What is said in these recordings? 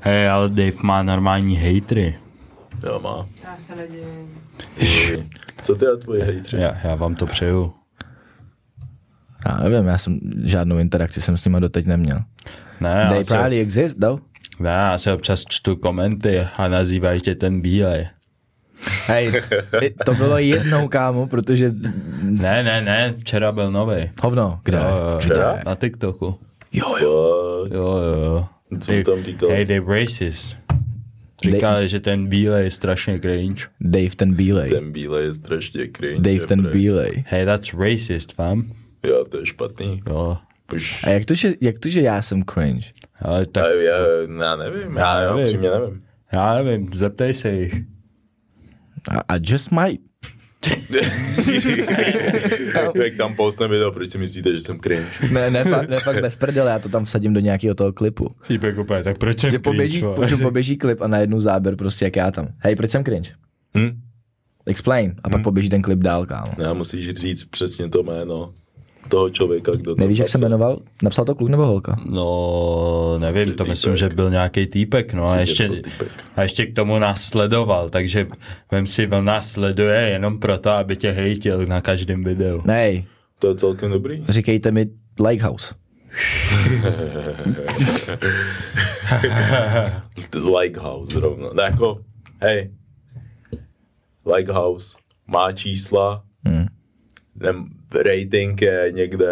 Hej, ale Dave má normální hejtry. Jo, má. Já se nedivím. Co ty a tvoje hejtři? Já, já vám to přeju. Já nevím, já jsem žádnou interakci jsem s nimi doteď neměl. Ne, They se, probably exist, though. ne, já se občas čtu komenty a nazývají tě ten bílej. Hej, to bylo jednou, kámo, protože Ne, ne, ne, včera byl nový. hovno, kde? Včera? Na TikToku. Jo, jo. Jo, Jo, jo, jo. Co mu tam říkal? Hey, they racist. Říkali, že ten bílej je strašně cringe. Dave ten bílej. Ten bílej je strašně cringe. Dave ten prej. bílej. Hey, that's racist, fam. Jo, to je špatný. Jo. Už, A jak to, že, jak to, že já jsem cringe? Ale tak, a já, já nevím, já, Já nevím. nevím. já nevím, zeptej se jich. I, I just might. Jak tam postne video, proč si myslíte, že jsem cringe? Ne, ne, fakt, ne, fakt bez prdele, já to tam vsadím do nějakého toho klipu. Týpek úplně, tak proč jsem Že poběží, cringe, po, vole? že poběží klip a najednou záběr prostě jak já tam. Hej, proč jsem cringe? Hm? Explain. A pak poběží ten klip dál, kámo. Já musíš říct přesně to jméno toho člověka, kdo to Nevíš, jak se jmenoval? Napsal to kluk nebo holka? No, nevím, to Týpek. myslím, že byl nějaký týpek, no a ještě, a ještě k tomu nás sledoval, takže vem si, on nás sleduje jenom proto, aby tě hejtil na každém videu. Nej, To je celkem dobrý. říkejte mi Likehouse. Likehouse zrovna. No jako, hej, Likehouse má čísla, Hmm. nem, rating je někde,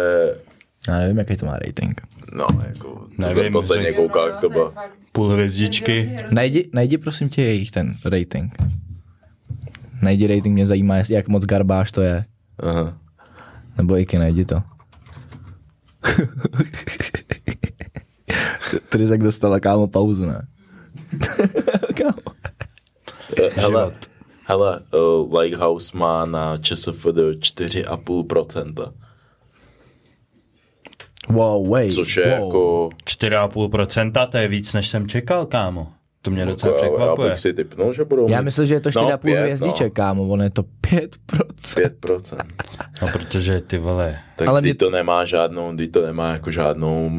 Já nevím, jaký to má rating. no jako, co Nevím, jsem posledně koukal, jak to bylo. Půl hvězdičky. Najdi, najdi prosím tě jejich ten rating. Najdi rating, mě zajímá, jestli- jak moc garbáž to je. Aha. Nebo Iky, najdi to. Tady tak dostala kámo pauzu, ne? kámo. Hele, hele uh, Likehouse má na ČSFD 4,5%, Wow, wait. což je wow. jako, 4,5%, to je víc, než jsem čekal, kámo. To mě docela jako já překvapuje. bych si typnul, že budou Já mít myslím, že je to 4,5 no, pět, hvězdiček, kámo, ono je to 5%. 5%. No, protože ty vole, Tak Ale Ale mě- to nemá žádnou, ty to nemá jako žádnou,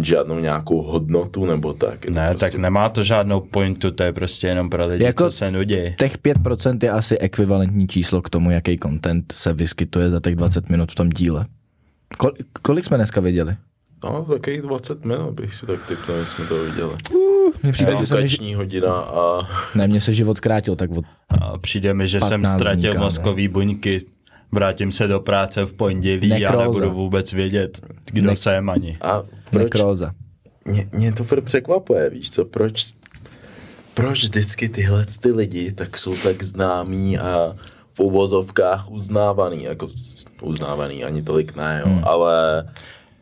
žádnou nějakou hodnotu nebo tak. Ne, prostě, tak nemá to žádnou pointu, to je prostě jenom pro lidi, Jako- co se nudí. Těch 5% je asi ekvivalentní číslo k tomu, jaký content se vyskytuje za těch 20 minut v tom díle. Kol- kolik jsme dneska viděli? No, takových 20 minut bych si tak typnul, jestli jsme to viděli. Mně přijde, že Edukační hodina a ne, mně se život zkrátil tak od... A přijde mi, že jsem 15 dní, ztratil mozkový buňky. Vrátím se do práce v pondělí a nebudu vůbec vědět, kdo Ne- jsem ani. a proč, Nekróza. mě, mě to furt překvapuje, víš co, proč, proč vždycky tyhle ty lidi tak jsou tak známí a v uvozovkách uznávaný, jako uznávaný ani tolik ne, jo, hmm. ale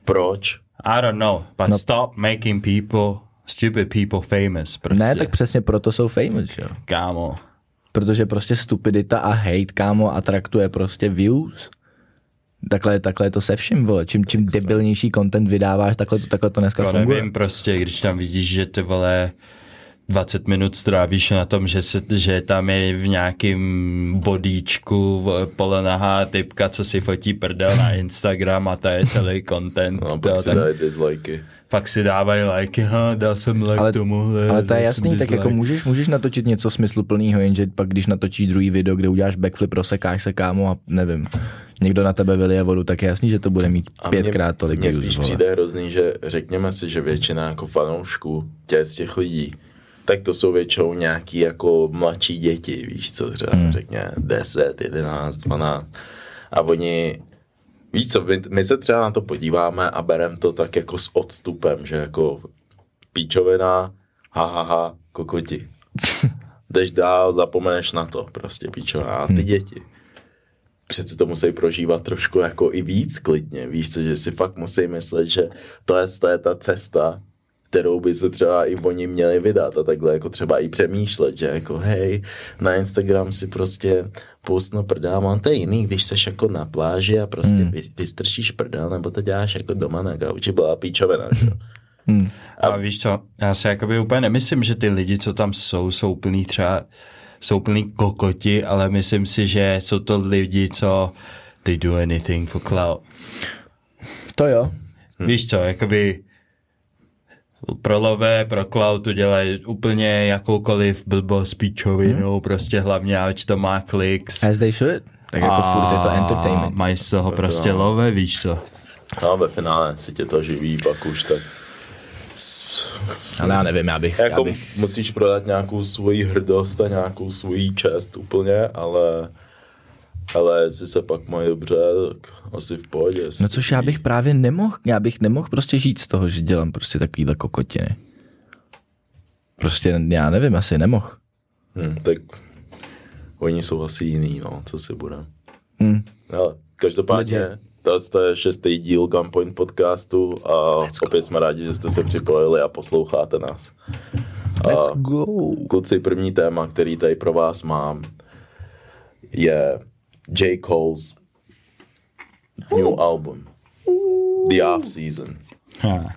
proč? I don't know, but No. stop making people, stupid people famous. Prostě. Ne, tak přesně proto jsou famous, že jo? Kámo. Protože prostě stupidita a hate, kámo, atraktuje prostě views. Takhle, takhle je to se vším, vole. Čím, čím debilnější content vydáváš, takhle to, takhle to dneska To funguje. nevím prostě, když tam vidíš, že ty vole 20 minut strávíš na tom, že, se, že tam je v nějakým bodíčku polenahá typka, co si fotí prdel na Instagram a to je celý content. No, to, pak si tak, dají dislikey. pak si dávají lajky, ha, dal jsem like Ale- tomuhle. Ale to je jasný, tak jako můžeš, můžeš natočit něco smysluplného, jenže pak když natočíš druhý video, kde uděláš backflip, rozsekáš se kámo a nevím, někdo na tebe vylije vodu, tak je jasný, že to bude mít A pětkrát tolik Mně spíš vole. přijde hrozný, že řekněme si, že většina jako fanoušků těch z těch lidí, tak to jsou většinou nějaký jako mladší děti, víš co, třeba hmm. řekně 10, 11, 12 a oni Víš co, my, my se třeba na to podíváme a bereme to tak jako s odstupem, že jako píčovina, ha, ha, ha kokoti. Jdeš dál, zapomeneš na to, prostě píčovina. A ty Hmm. děti přece to musí prožívat trošku jako i víc klidně, víš co, že si fakt musí myslet, že to je, to je ta cesta, kterou by se třeba i oni měli vydat a takhle jako třeba i přemýšlet, že jako hej, na Instagram si prostě postnu prdel, mám to je jiný, když seš jako na pláži a prostě hmm. vy, vystrčíš prdel, nebo to děláš jako doma na gauči, byla píčovina, že? jo. A víš co, já si jakoby úplně nemyslím, že ty lidi, co tam jsou, jsou plný třeba, jsou plný kokoti, ale myslím si, že jsou to lidi, co they do anything for clout. To jo. Hmm. Víš co, jakoby pro Love, pro Cloud udělají úplně jakoukoliv blbost píčovinu, hmm. prostě hlavně, ať to má kliks. As they should. Tak jako furt je to entertainment. Mají z toho prostě Love, víš co. No, ve finále si tě to živí, pak už tak... Ale já nevím, já bych... Jako já bych musíš prodat nějakou svoji hrdost a nějakou svoji čest úplně, ale ale jestli se pak mají dobře, tak asi v pohodě. No což já bych právě nemohl, já bych nemohl prostě žít z toho, že dělám prostě takovýhle kokotiny. Prostě já nevím, asi nemohl. Hmm, tak oni jsou asi jiný, no, co si budem. Hmm. Ale každopádně, to je šestý díl Gunpoint podcastu a opět jsme rádi, že jste se připojili a posloucháte nás. Let's a go. Kluci, první téma, který tady pro vás mám, je J. Cole's new album. The Off Season. Ha.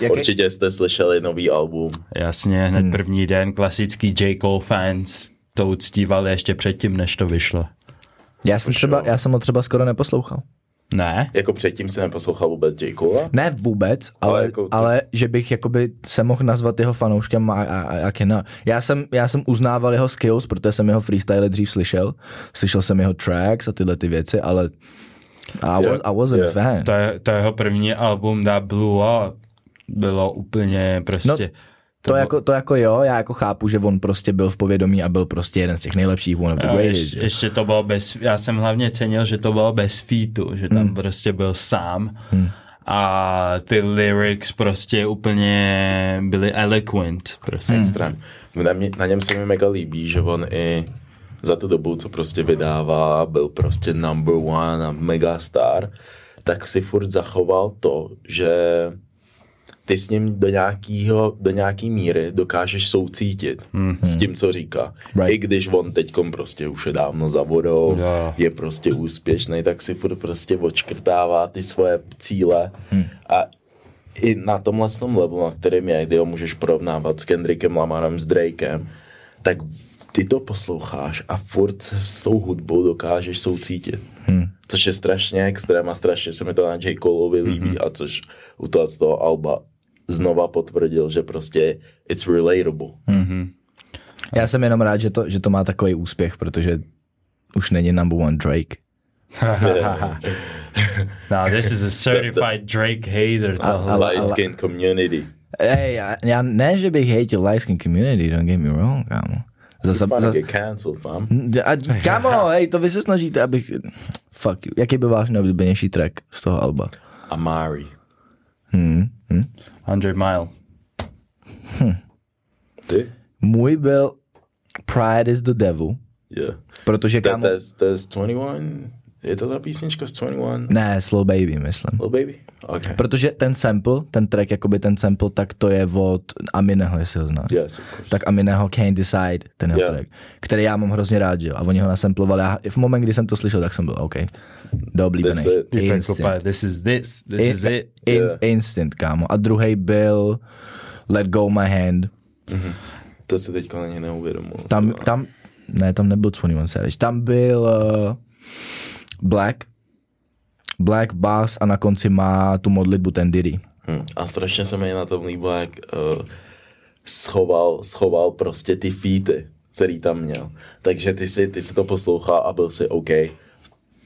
Jaký? Určitě jste slyšeli nový album. Jasně, hned hmm. první den klasický J. Cole fans to uctívali ještě předtím, než to vyšlo. Já jsem, třeba, já jsem ho třeba skoro neposlouchal. Ne? Jako předtím si neposlouchal vůbec J. Cole? Ne vůbec, ale, ale, jako to... ale že bych jakoby se mohl nazvat jeho fanouškem a, a, a jak je no. Já jsem, já jsem uznával jeho skills, protože jsem jeho freestyle dřív slyšel. Slyšel jsem jeho tracks a tyhle ty věci, ale I, was, I wasn't yeah. fan. To, je, to jeho první album That Blue Up bylo úplně prostě... No, to, to, jako, to jako jo, já jako chápu, že on prostě byl v povědomí a byl prostě jeden z těch nejlepších, one of the greatest. Ještě, ještě to bylo bez, já jsem hlavně cenil, že to bylo bez featu, že tam hmm. prostě byl sám hmm. a ty lyrics prostě úplně byly eloquent. Prostě. Hmm. Extrém. Na, mě, na něm se mi mega líbí, že on i za tu dobu, co prostě vydává, byl prostě number one a mega star, tak si furt zachoval to, že ty s ním do, nějakýho, do nějaký míry dokážeš soucítit mm-hmm. s tím, co říká. Right. I když on teďkom prostě už je dávno za vodou, yeah. je prostě úspěšný, tak si furt prostě odškrtává ty svoje cíle mm. a i na tomhle tom levelu, na kterém je, kdy ho můžeš porovnávat s Kendrickem Lamarem, s Drakem, tak ty to posloucháš a furt s tou hudbou dokážeš soucítit. Hmm. Což je strašně extrém a strašně se mi to na J. Coleovi líbí mm-hmm. a což u toho, z toho Alba znova potvrdil, že prostě it's relatable. Mm-hmm. Já jsem jenom rád, že to, že to má takový úspěch, protože už není number one Drake. no, this is a certified Drake hater. Light skin community. Hey, já, já, ne, že bych hatil light skin community, don't get me wrong, kámo. Zase, zase, get cancelled, fam. Kámo, hej, to vy se snažíte, abych... Fuck you. Jaký byl váš nejoblíbenější track z toho alba? Amari. Hmm. Hmm? 100 Mile. Hm. Ty? Můj byl Pride is the Devil. Yeah. Protože kámo... To je 21? Je to ta písnička z 21? Ne, Slow Baby, myslím. Slow Baby? Okay. Protože ten sample, ten track, jakoby ten sample, tak to je od Amineho, jestli ho znáš. Yes, tak Amineho Can't Decide, ten jeho yeah. track, který já mám hrozně rád, že jo. A oni ho nasamplovali a v moment, kdy jsem to slyšel, tak jsem byl OK. Do oblíbených. This is this, this is it. In, yeah. Instant, kámo. A druhý byl Let Go My Hand. Mm-hmm. To si teďka na něj neuvědomil. Tam, tam, ne, tam nebyl 21 Savage. Tam byl uh, Black, Black Bass a na konci má tu modlitbu ten Diddy. Hmm. A strašně se mi na tom líbilo, jak uh, schoval, schoval prostě ty feety, který tam měl. Takže ty si, ty si to poslouchal a byl si OK.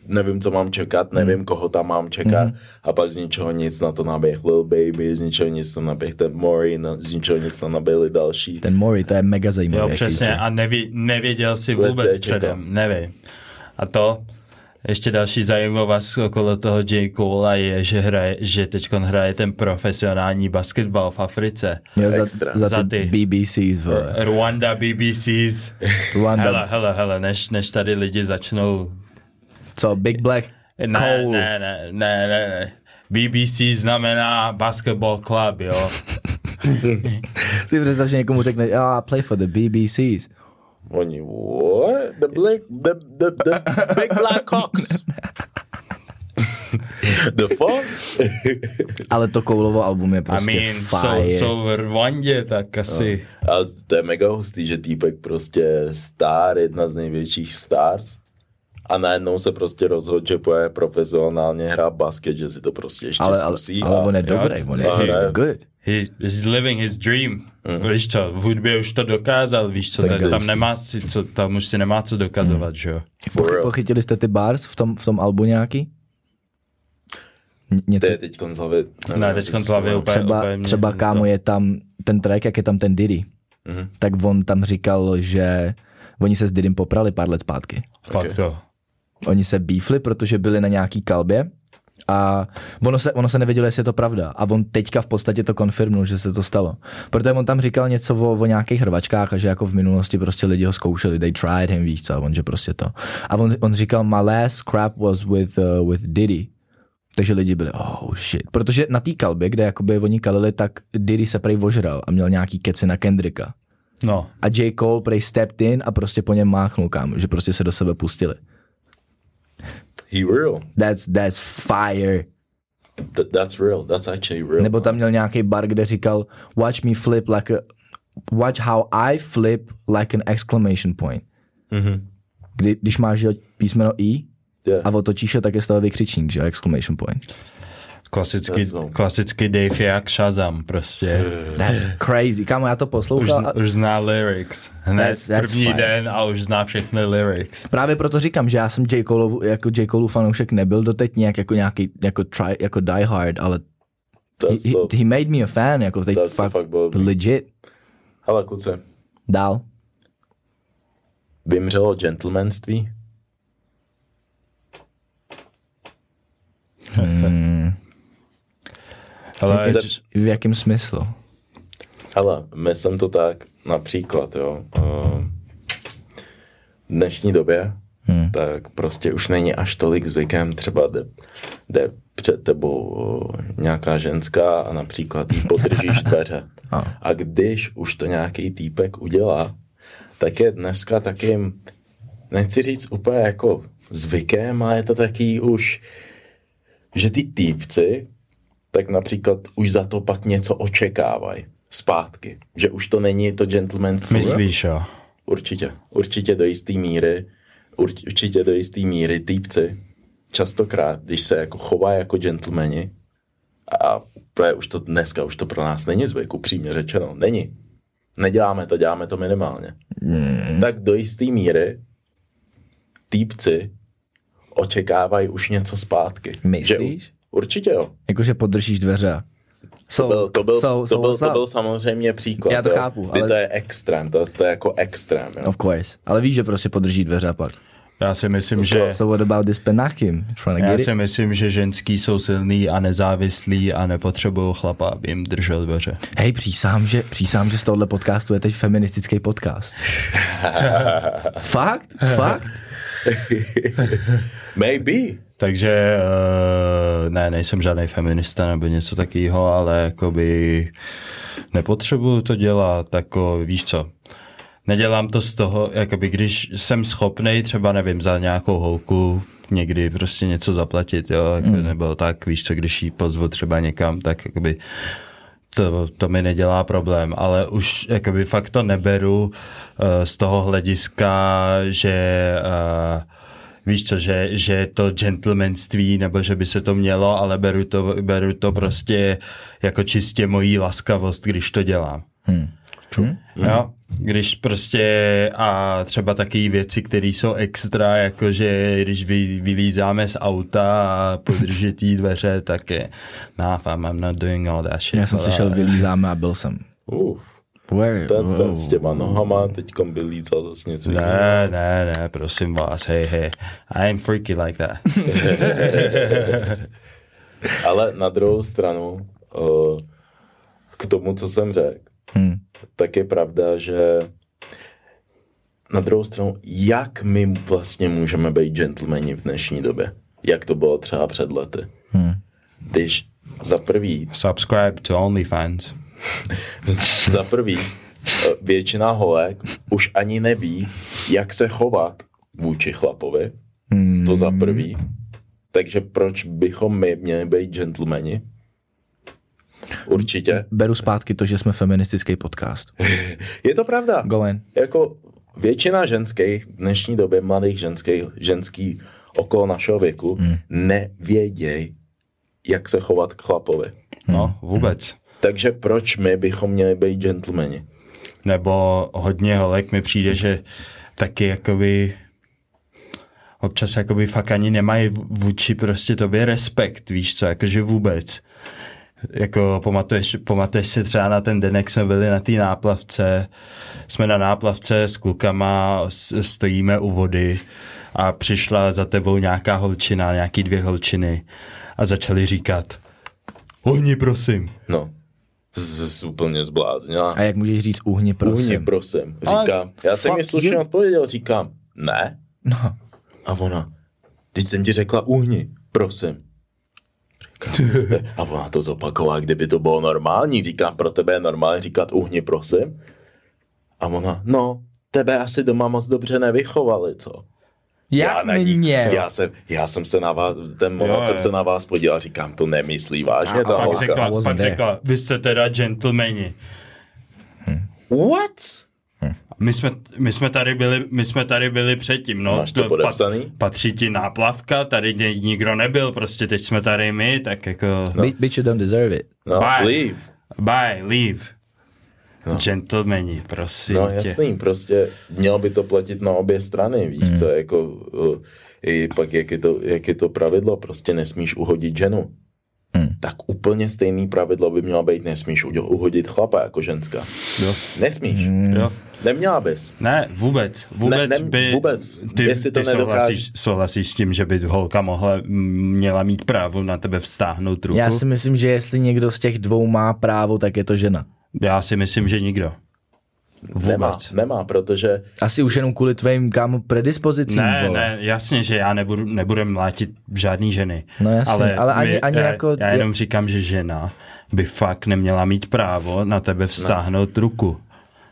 Nevím, co mám čekat, nevím, hmm. koho tam mám čekat. Hmm. A pak z ničeho nic na to naběh Lil Baby, z ničeho nic tam naběh ten Mori, no, z ničeho nic tam naběhli další. Ten Mori, to je mega zajímavý. Jo, přesně, a neví, nevěděl si vůbec předem, nevím. A to, ještě další zajímavost okolo toho J. Cole je, že, hraje, že teď hraje ten profesionální basketbal v Africe. Jo, za, za, za ty BBCs. Vole. Rwanda BBCs. Rwanda. Hele, hele, hele, než, než tady lidi začnou... Co, Big Black ne, Cole. Ne, ne, ne, ne, ne. BBC znamená basketball club, jo. si představ, že někomu řekne, oh, I play for the BBCs. Oni, what? The black, the, the, the big black cocks. the fuck? Ale to Koulovo album je prostě I mean, fire. Jsou, jsou v Rwandě, tak asi. No. A to je mega hustý, že týpek prostě star, jedna z největších stars, a najednou se prostě rozhodl, že bude profesionálně hrát basket, že si to prostě ještě ale, zkusí. Ale, ale on je dobrý, on je, good. He is living his dream. Mm. Víš co, v hudbě už to dokázal, víš co, tak tam nemá si, co, tam už si nemá co dokazovat, mm. že jo. Pochy, pochytili jste ty bars v tom, v tom albu nějaký? Něco... To je teď z hlavy. Ne, teď z hlavy úplně, Třeba, úplně třeba kámo je tam ten track, jak je tam ten Diddy, mm-hmm. tak on tam říkal, že oni se s Didym poprali pár let zpátky. Fakt okay. to. Oni se bífli, protože byli na nějaký kalbě a ono se, ono se nevědělo, jestli je to pravda. A on teďka v podstatě to konfirmnul, že se to stalo. Protože on tam říkal něco o, o nějakých hrvačkách a že jako v minulosti prostě lidi ho zkoušeli, they tried him, víš co, a on že prostě to. A on, on říkal, my last crap was with, uh, with Diddy. Takže lidi byli, oh shit. Protože na té kalbě, kde jakoby oni kalili, tak Diddy se prej ožral a měl nějaký keci na Kendricka. No. A J. Cole prej stepped in a prostě po něm máchnul kam, že prostě se do sebe pustili. He real. That's, that's fire. Th- that's real. That's actually real. Nebo tam měl nějaký bar, kde říkal watch me flip like a watch how I flip like an exclamation point. Mm-hmm. Kdy, když máš písmeno I yeah. a otočíš ho, tak je z toho vykřičník, že exclamation point. Klasický, klasický Dave jak Shazam prostě. That's crazy. Kámo, já to poslouchal. Už, a... už zná lyrics. Hned that's, that's první fine. den a už zná všechny lyrics. Právě proto říkám, že já jsem J. Cole, jako J. Cole fanoušek nebyl doteď nějak jako nějaký, jako, try, jako die hard, ale he, he, he, made me a fan, jako teď fakt, fakt legit. Hele, kluce. Dál. Vymřelo gentlemanství? Hmm. Ale v jakém smyslu? Ale myslím to tak, například, jo, v dnešní době, hmm. tak prostě už není až tolik zvykem, třeba jde, jde před tebou nějaká ženská a například jí podržíš dveře. A když už to nějaký týpek udělá, tak je dneska takým, nechci říct úplně jako zvykem, ale je to taky už, že ty týpci tak například už za to pak něco očekávají zpátky. Že už to není to gentlemanství. Myslíš, jo? Určitě. Určitě do jisté míry. Určitě do jisté míry týpci. Častokrát, když se jako chová jako gentlemani a je už to dneska, už to pro nás není zvyk, upřímně řečeno. Není. Neděláme to, děláme to minimálně. Mm. Tak do jisté míry týpci očekávají už něco zpátky. Myslíš? Že, Určitě jo. Jakože podržíš dveře. So, to, byl, to, byl, so, to, byl, to byl samozřejmě příklad. Já to jo. chápu. Ale... to je extrém, to, to je jako extrém. Jo. Of course. Ale víš, že prostě podrží dveře a pak. Já si myslím, so, že... So what about this penachim? Já si myslím, že ženský jsou silný a nezávislí a nepotřebují chlapa, aby jim držel dveře. Hej, přísám, že, přísám, že z tohohle podcastu je teď feministický podcast. fakt? Fakt? Maybe. Takže uh, ne, nejsem žádný feminista nebo něco takového, ale jakoby nepotřebuju to dělat, jako víš co, nedělám to z toho, jakoby když jsem schopný třeba nevím, za nějakou holku někdy prostě něco zaplatit, jo, jako, mm. nebo tak, víš co, když jí pozvu třeba někam, tak jakoby to, to mi nedělá problém, ale už jakoby fakt to neberu uh, z toho hlediska, že uh, víš co, že, že je to gentlemanství, nebo že by se to mělo, ale beru to, beru to prostě jako čistě mojí laskavost, když to dělám. Hmm. Hmm. Jo, když prostě a třeba taky věci, které jsou extra, jakože když vy, vylízáme z auta a podržitý dveře, tak je, nah, I'm not doing all that shit. Já jsem slyšel vylízáme a byl jsem. Uh. Where? Ten, wow. ten s těma nohama teďkom byl lícal zase něco Ne, ne, ne, prosím vás, hej, hej. I am freaky like that. Ale na druhou stranu, uh, k tomu, co jsem řekl, hmm. tak je pravda, že na druhou stranu, jak my vlastně můžeme být gentlemani v dnešní době? Jak to bylo třeba před lety? Hmm. Když za prvý... Subscribe to OnlyFans. Za prvý, většina holek už ani neví, jak se chovat vůči chlapovi. Hmm. To za prvý. Takže proč bychom my měli být gentlemani? Určitě. Beru zpátky to, že jsme feministický podcast. Je to pravda. Go in. Jako většina ženských, v dnešní době mladých ženských, ženský okolo našeho věku, hmm. nevědějí, jak se chovat k chlapovi. No, vůbec. Takže proč my bychom měli být gentlemani? Nebo hodně holek mi přijde, že taky jakoby občas jakoby fakt ani nemají vůči prostě tobě respekt, víš co, jakože vůbec. Jako pamatuješ, pamatuješ si třeba na ten den, jak jsme byli na té náplavce, jsme na náplavce s klukama, stojíme u vody a přišla za tebou nějaká holčina, nějaký dvě holčiny a začali říkat Ohni, prosím. No, z, z úplně zbláznila. A jak můžeš říct uhni, prosím? Uhni, prosím. Říkám, já jsem mi slušně odpověděl, říkám, ne. No. A ona, teď jsem ti řekla uhni, prosím. a ona to zopakovala, kdyby to bylo normální. Říkám, pro tebe je normální říkat uhni, prosím. A ona, no, tebe asi doma moc dobře nevychovali, co? Jak já, mě? Já jsem, já jsem se na vás, ten moment jsem se na vás podíval, říkám, to nemyslí vážně, a, ta pak řekla, pak řekla, vy jste teda gentlemani. Hm. What? My jsme, my jsme tady byli, my jsme tady byli předtím, no. Máš to, to podepsaný? Pat, patří ti náplavka, tady nikdo nebyl, prostě teď jsme tady my, tak jako... No. Bitch, you don't deserve it. No, Bye. leave. Bye, leave. No. Gentlemani, prosím No jasný, tě. prostě mělo by to platit na obě strany, víš hmm. co, jako uh, i pak jak je, to, jak je to pravidlo, prostě nesmíš uhodit ženu. Hmm. Tak úplně stejný pravidlo by mělo být, nesmíš uhodit chlapa jako ženská. Jo. Nesmíš. Hmm. Jo. Neměla bys. Ne, vůbec. Vůbec ne, ne, by... Vůbec. Ty, Jestli to ty souhlasíš, souhlasíš s tím, že by holka mohla, měla mít právo na tebe vstáhnout ruku? Já si myslím, že jestli někdo z těch dvou má právo, tak je to žena. Já si myslím, že nikdo. Vůbec. Nemá, nemá, protože... Asi už jenom kvůli tvým kámo predispozicím, Ne, vole. ne, jasně, že já nebudu, nebudem mlátit žádný ženy. No jasně, ale, ale ani, my, ani já, jako... Já jenom říkám, že žena by fakt neměla mít právo na tebe vstáhnout ne. ruku.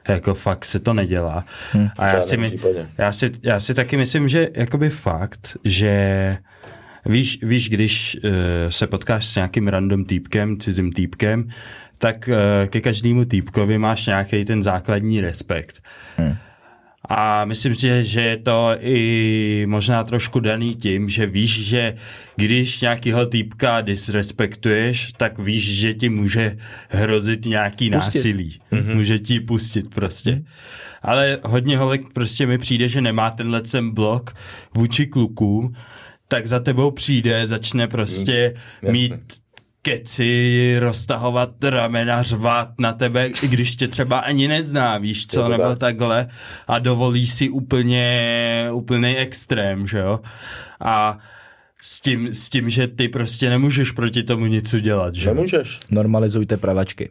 Jako fakt se to nedělá. Hm. A já si, my, já, si, já si taky myslím, že jakoby fakt, že víš, víš když uh, se potkáš s nějakým random týpkem, cizím týpkem, tak uh, ke každému týpkovi máš nějaký ten základní respekt. Hmm. A myslím si, že je to i možná trošku daný tím, že víš, že když nějakýho týpka disrespektuješ, tak víš, že ti může hrozit nějaký pustit. násilí. Mm-hmm. Může ti pustit prostě. Mm. Ale hodně holek prostě mi přijde, že nemá tenhle ten blok vůči klukům, tak za tebou přijde, začne prostě mm. mít keci, roztahovat ramena, řvat na tebe, i když tě třeba ani nezná, víš co, nebo tak. takhle a dovolí si úplně, úplný extrém, že jo. A s tím, s tím, že ty prostě nemůžeš proti tomu nic udělat, že? Nemůžeš. Normalizujte pravačky.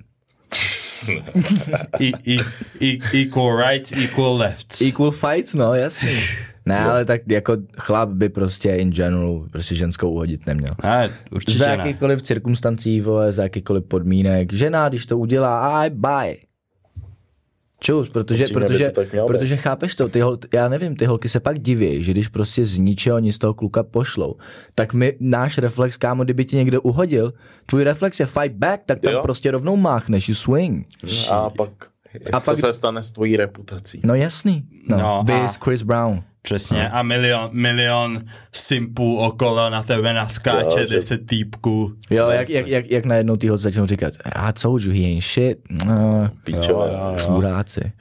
I, i, i, equal rights, equal lefts. Equal fights, no, jasně. Ne, no. ale tak jako chlap by prostě in general prostě ženskou uhodit neměl. Ne, určitě Za jakýkoliv ne. cirkumstancí, vole, za jakýkoliv podmínek. Žena, když to udělá, aj bye. Čus, protože, protože, protože chápeš to, ty hol, já nevím, ty holky se pak diví, že když prostě z ničeho nic toho kluka pošlou, tak my, náš reflex, kámo, kdyby ti někdo uhodil, tvůj reflex je fight back, tak tam jo. prostě rovnou máchneš, you swing. A pak, a co pak, se stane s tvojí reputací? No jasný, no, no Viz, Chris Brown. Přesně. No. A milion, milion simpů okolo na tebe naskáče, jo, deset že... týpků. Jo, jak, jak, jak, jak najednou ty holci začnou říkat, I told you he ain't shit. No, Pičové. Čuráci.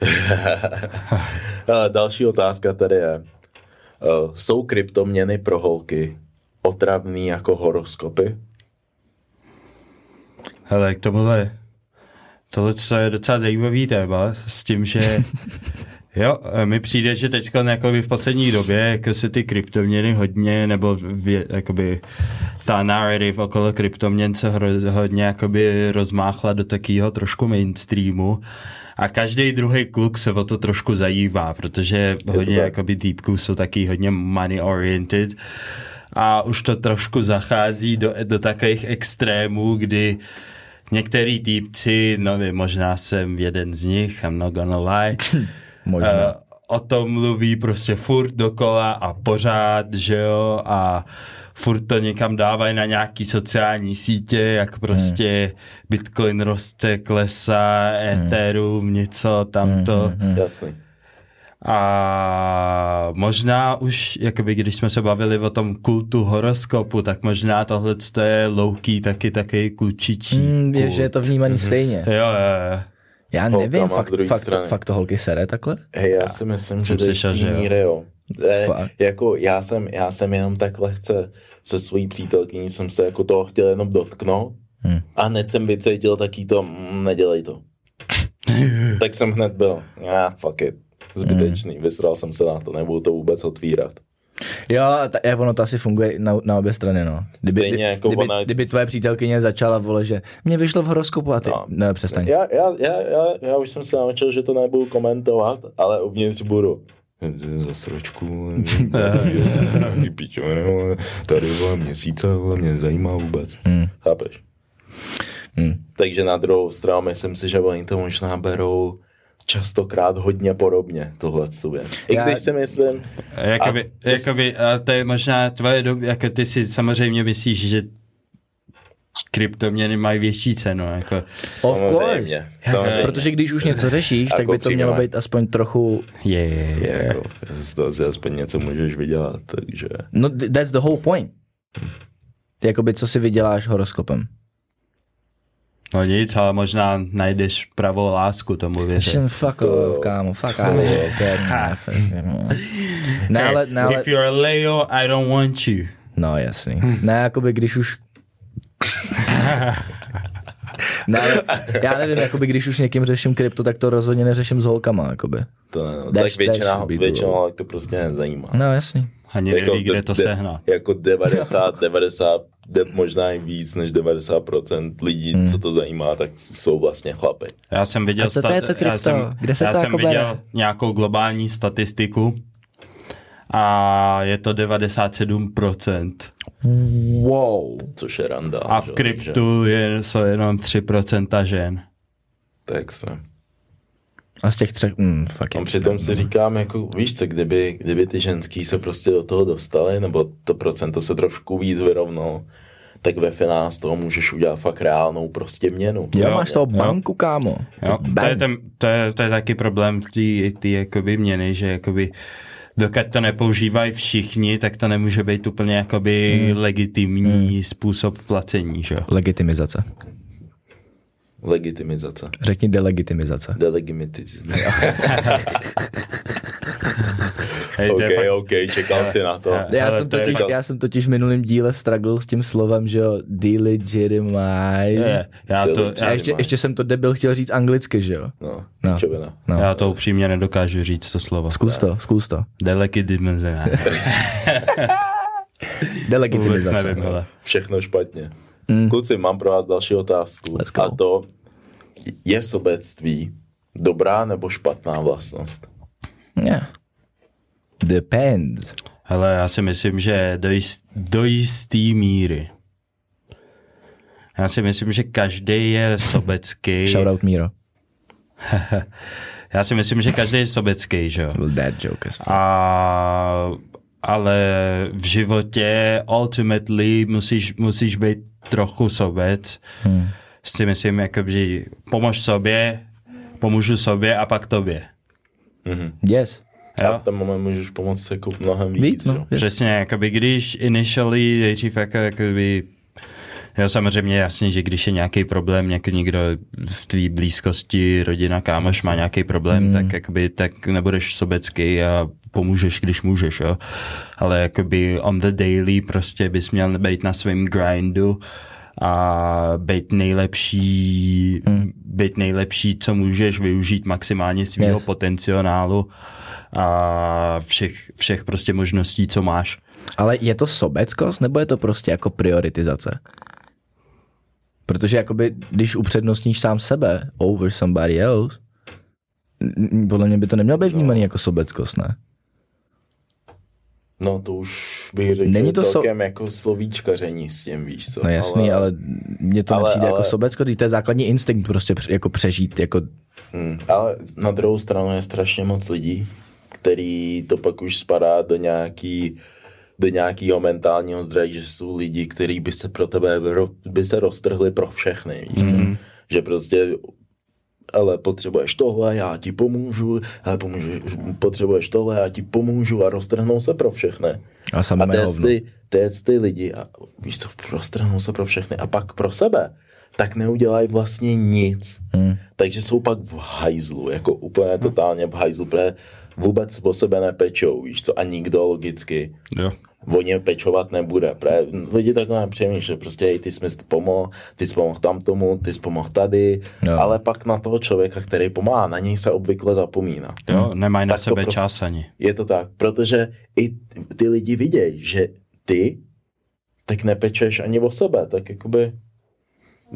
Další otázka tady je. Uh, jsou kryptoměny pro holky otravný jako horoskopy? Hele, k tomuhle tohle je docela zajímavý téma s tím, že Jo, e, mi přijde, že teď v poslední době jako se ty kryptoměny hodně, nebo v, jakoby ta narrative okolo kryptoměn se hodně jakoby rozmáchla do takového trošku mainstreamu. A každý druhý kluk se o to trošku zajímá, protože hodně jakoby týpků jsou taky hodně money oriented. A už to trošku zachází do, do takových extrémů, kdy některý týpci, no možná jsem jeden z nich, I'm not gonna lie, Možná. Uh, o tom mluví prostě furt dokola a pořád, že jo, a furt to někam dávají na nějaký sociální sítě, jak prostě hmm. Bitcoin roste, klesá, Ethereum, hmm. něco tamto. Hmm, hmm, hmm. Jasný. A možná už, jakoby, když jsme se bavili o tom kultu horoskopu, tak možná tohle je louký taky taky klučičí Mm, je, kult. že je to vnímaný stejně. Jo, jo, jo. Já Holkama nevím, fakt, fakt, strany. fakt to holky sere takhle? Hej, já si myslím, že jsem to je míry, jo. Fakt. jako já jsem, já jsem jenom tak lehce se svojí přítelkyní jsem se jako toho chtěl jenom dotknout Hmm. a hned jsem vycítil taký to, mm, nedělej to. tak jsem hned byl, já ah, fuck it, zbytečný, Hmm. vysral jsem se na to, nebudu to vůbec otvírat. Jo, ta, je, ono to asi funguje na, na obě strany, no. Kdyby, Stejně jako kdyby, ona- kdyby tvoje přítelkyně začala, vole, že mě vyšlo v horoskopu a ty, No. ne, přestaň. Já, já, já, já, já už jsem se naučil, že to nebudu komentovat, ale uvnitř budu. Za sročku, vole, tady vole měsíce, vole, mě zajímá vůbec. Hmm. Chápeš? Hmm. Takže na druhou stranu myslím si, že oni to možná berou častokrát hodně podobně, tohle věc. I Já- když si myslím, Jakoby, A jakoby, a to je možná tvoje doby, jako ty si samozřejmě myslíš, že kryptoměny mají větší cenu, jako. Of course. samozřejmě, samozřejmě. Protože když už něco řešíš, tak Jako by to mělo přímo. být aspoň trochu, Je, je, je, je. jako, z toho si aspoň něco můžeš vydělat, takže... no th- that's the whole point. Jakoby co si vyděláš horoskopem. No nic, ale možná najdeš pravou lásku tomu věřit. Shit, fuck off, kámo, fuck out of here, get my- Ne, ale, ne, ale, If you're a Leo, I don't want you. no jasný. Ne, jakoby když už Ne, ale já nevím, jakoby když už někým řeším krypto, tak to rozhodně neřeším s holkama, jakoby. To, ne, Dash- tak většina, dash většina to prostě nezajímá. No jasný. Ani neví, kde to sehnat. Jako 90, 90, de, možná i víc než 90% lidí, hmm. co to zajímá, tak jsou vlastně chlapy. Já jsem viděl, to je to já jsem, Kde se já to jsem jako viděl bere? nějakou globální statistiku a je to 97%. Wow. Což je randa. A v že kryptu je, jsou jenom 3% žen. To je extrém. A z těch třech, mm, fuck A it. přitom si říkám, jako, víš co, kdyby, kdyby ty ženský se prostě do toho dostali, nebo to procento se trošku víc vyrovnalo, tak ve finále z toho můžeš udělat fakt reálnou prostě měnu. Jo, Jo, máš toho jo. banku, kámo. Jo, to, je ten, to, je, to je taky problém ty, ty jakoby měny, že jakoby dokud to nepoužívají všichni, tak to nemůže být úplně jakoby Hmm. legitimní způsob placení, že jo. Legitimizace. Legitimizace. Řekni delegitimizace. Delegitimizace. OK, fakt- OK, čekal si na to. Já- Ale jsem to totiž, fakt- já jsem totiž v minulém díle struggle s tím slovem, že jo, delegitimize. je, já, to, A já, ještě, ještě jsem to debil chtěl říct anglicky, že jo? No, No. No. já to upřímně nedokážu říct to slovo. Zkus to, zkus to. Delegitimizace. Vůbec Delegitimizace. nevím, hele. Všechno špatně. Mm. Kluci, mám pro vás další otázku. A to, je sobectví dobrá nebo špatná vlastnost? Yeah. Depends. Hele, já si myslím, že do, jist, do jistý míry. Já si myslím, že každý je sobecký. Shoutout Miro. Já si myslím, že každý je sobecký, že jo. Byl dad joke fuck. A, ale v životě ultimately musíš, musíš být trochu sobec. Hmm. Si myslím, jako, že pomož sobě, pomůžu sobě a pak tobě. Yes. A Jo? v ten moment můžeš pomoct jako mnohem víc. Víc, no. Yes. Přesně, jakoby když initially nejdřív jako, jakoby, jo samozřejmě jasně, že když je nějaký problém, nějak někdo v tvý blízkosti, rodina, kámoš má nějaký problém, Hmm. tak jakoby, tak nebudeš sobecký a pomůžeš, když můžeš, jo. Ale jakoby on the daily prostě bys měl být na svém grindu a být nejlepší, Hmm. být nejlepší, co můžeš využít maximálně svého Yes. potenciálu a všech, všech prostě možností, co máš. Ale je to sobeckost, nebo je to prostě jako prioritizace? Protože jakoby, když upřednostníš sám sebe over somebody else, podle mě by to nemělo být vnímaný jako sobeckost, ne? No to už bych řekl, Není to to so- celkem jako slovíčkaření s tím, víš co. No jasný, ale, ale mně to ale- nepřijde jako ale- sobecko, když to je základní instinkt prostě jako přežít, jako Hmm, ale na druhou stranu je strašně moc lidí, který to pak už spadá do nějaký do nějakého mentálního zdraví, že jsou lidi, kteří by se pro tebe ro, by se roztrhli pro všechny, víš Mhm. mm. Že prostě ale potřebuješ tohle, já ti pomůžu, ale pomůžu, potřebuješ tohle, já ti pomůžu a roztrhnou se pro všechny. A samé a ty, ty, ty lidi, a víš co, roztrhnou se pro všechny a pak pro sebe, tak neudělají vlastně nic. Hmm. Takže jsou pak v hajzlu, jako úplně totálně v hajzlu, protože vůbec o sebe nepečou, víš co, a nikdo logicky Jo. O ně pečovat nebude. Protože lidi takhle nepřemýšlí, prostě hej, ty jsi mi pomohl, ty jsi pomohl tam tomu, ty jsi pomohl tady, Jo. ale pak na toho člověka, který pomáhá, na něj se obvykle zapomíná. Jo, nemají na Tak sebe prostě- čas ani. Je to tak, protože i ty lidi vidějí, že ty tak nepečeš ani o sebe, tak jakoby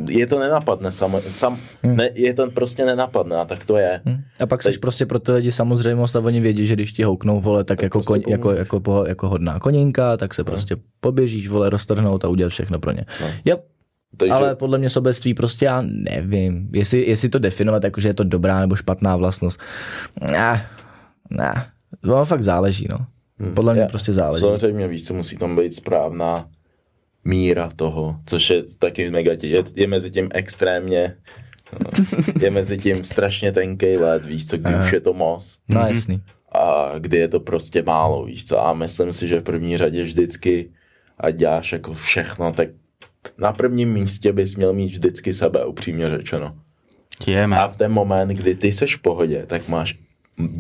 je to nenapadne sam, sam ne, je to prostě nenapadne a tak to je. Hm. A pak jsi prostě pro ty lidi samozřejmost a oni vědí, že když ti houknou, vole, tak, jako, prostě koň, jako, pomůžeš. jako, jako, jako hodná koninka, tak se prostě poběžíš, vole, roztrhnout a udělat všechno pro ně. Yep. Takže Ale podle mě sobectví prostě já nevím, jestli, jestli to definovat jako, že je to dobrá nebo špatná vlastnost. Ne, ne, to fakt záleží, no. Podle mě je- prostě záleží. Samozřejmě víš, co musí tam být správná míra toho, což je taky negativ. Je, je mezi tím extrémně, je mezi tím strašně tenký led, víš co, kdy už je to moc. No jasný. a kdy je to prostě málo, víš co. A myslím si, že v první řadě vždycky a děláš jako všechno, tak na prvním místě bys měl mít vždycky sebe, upřímně řečeno. Jeme. A v ten moment, kdy ty seš v pohodě, tak máš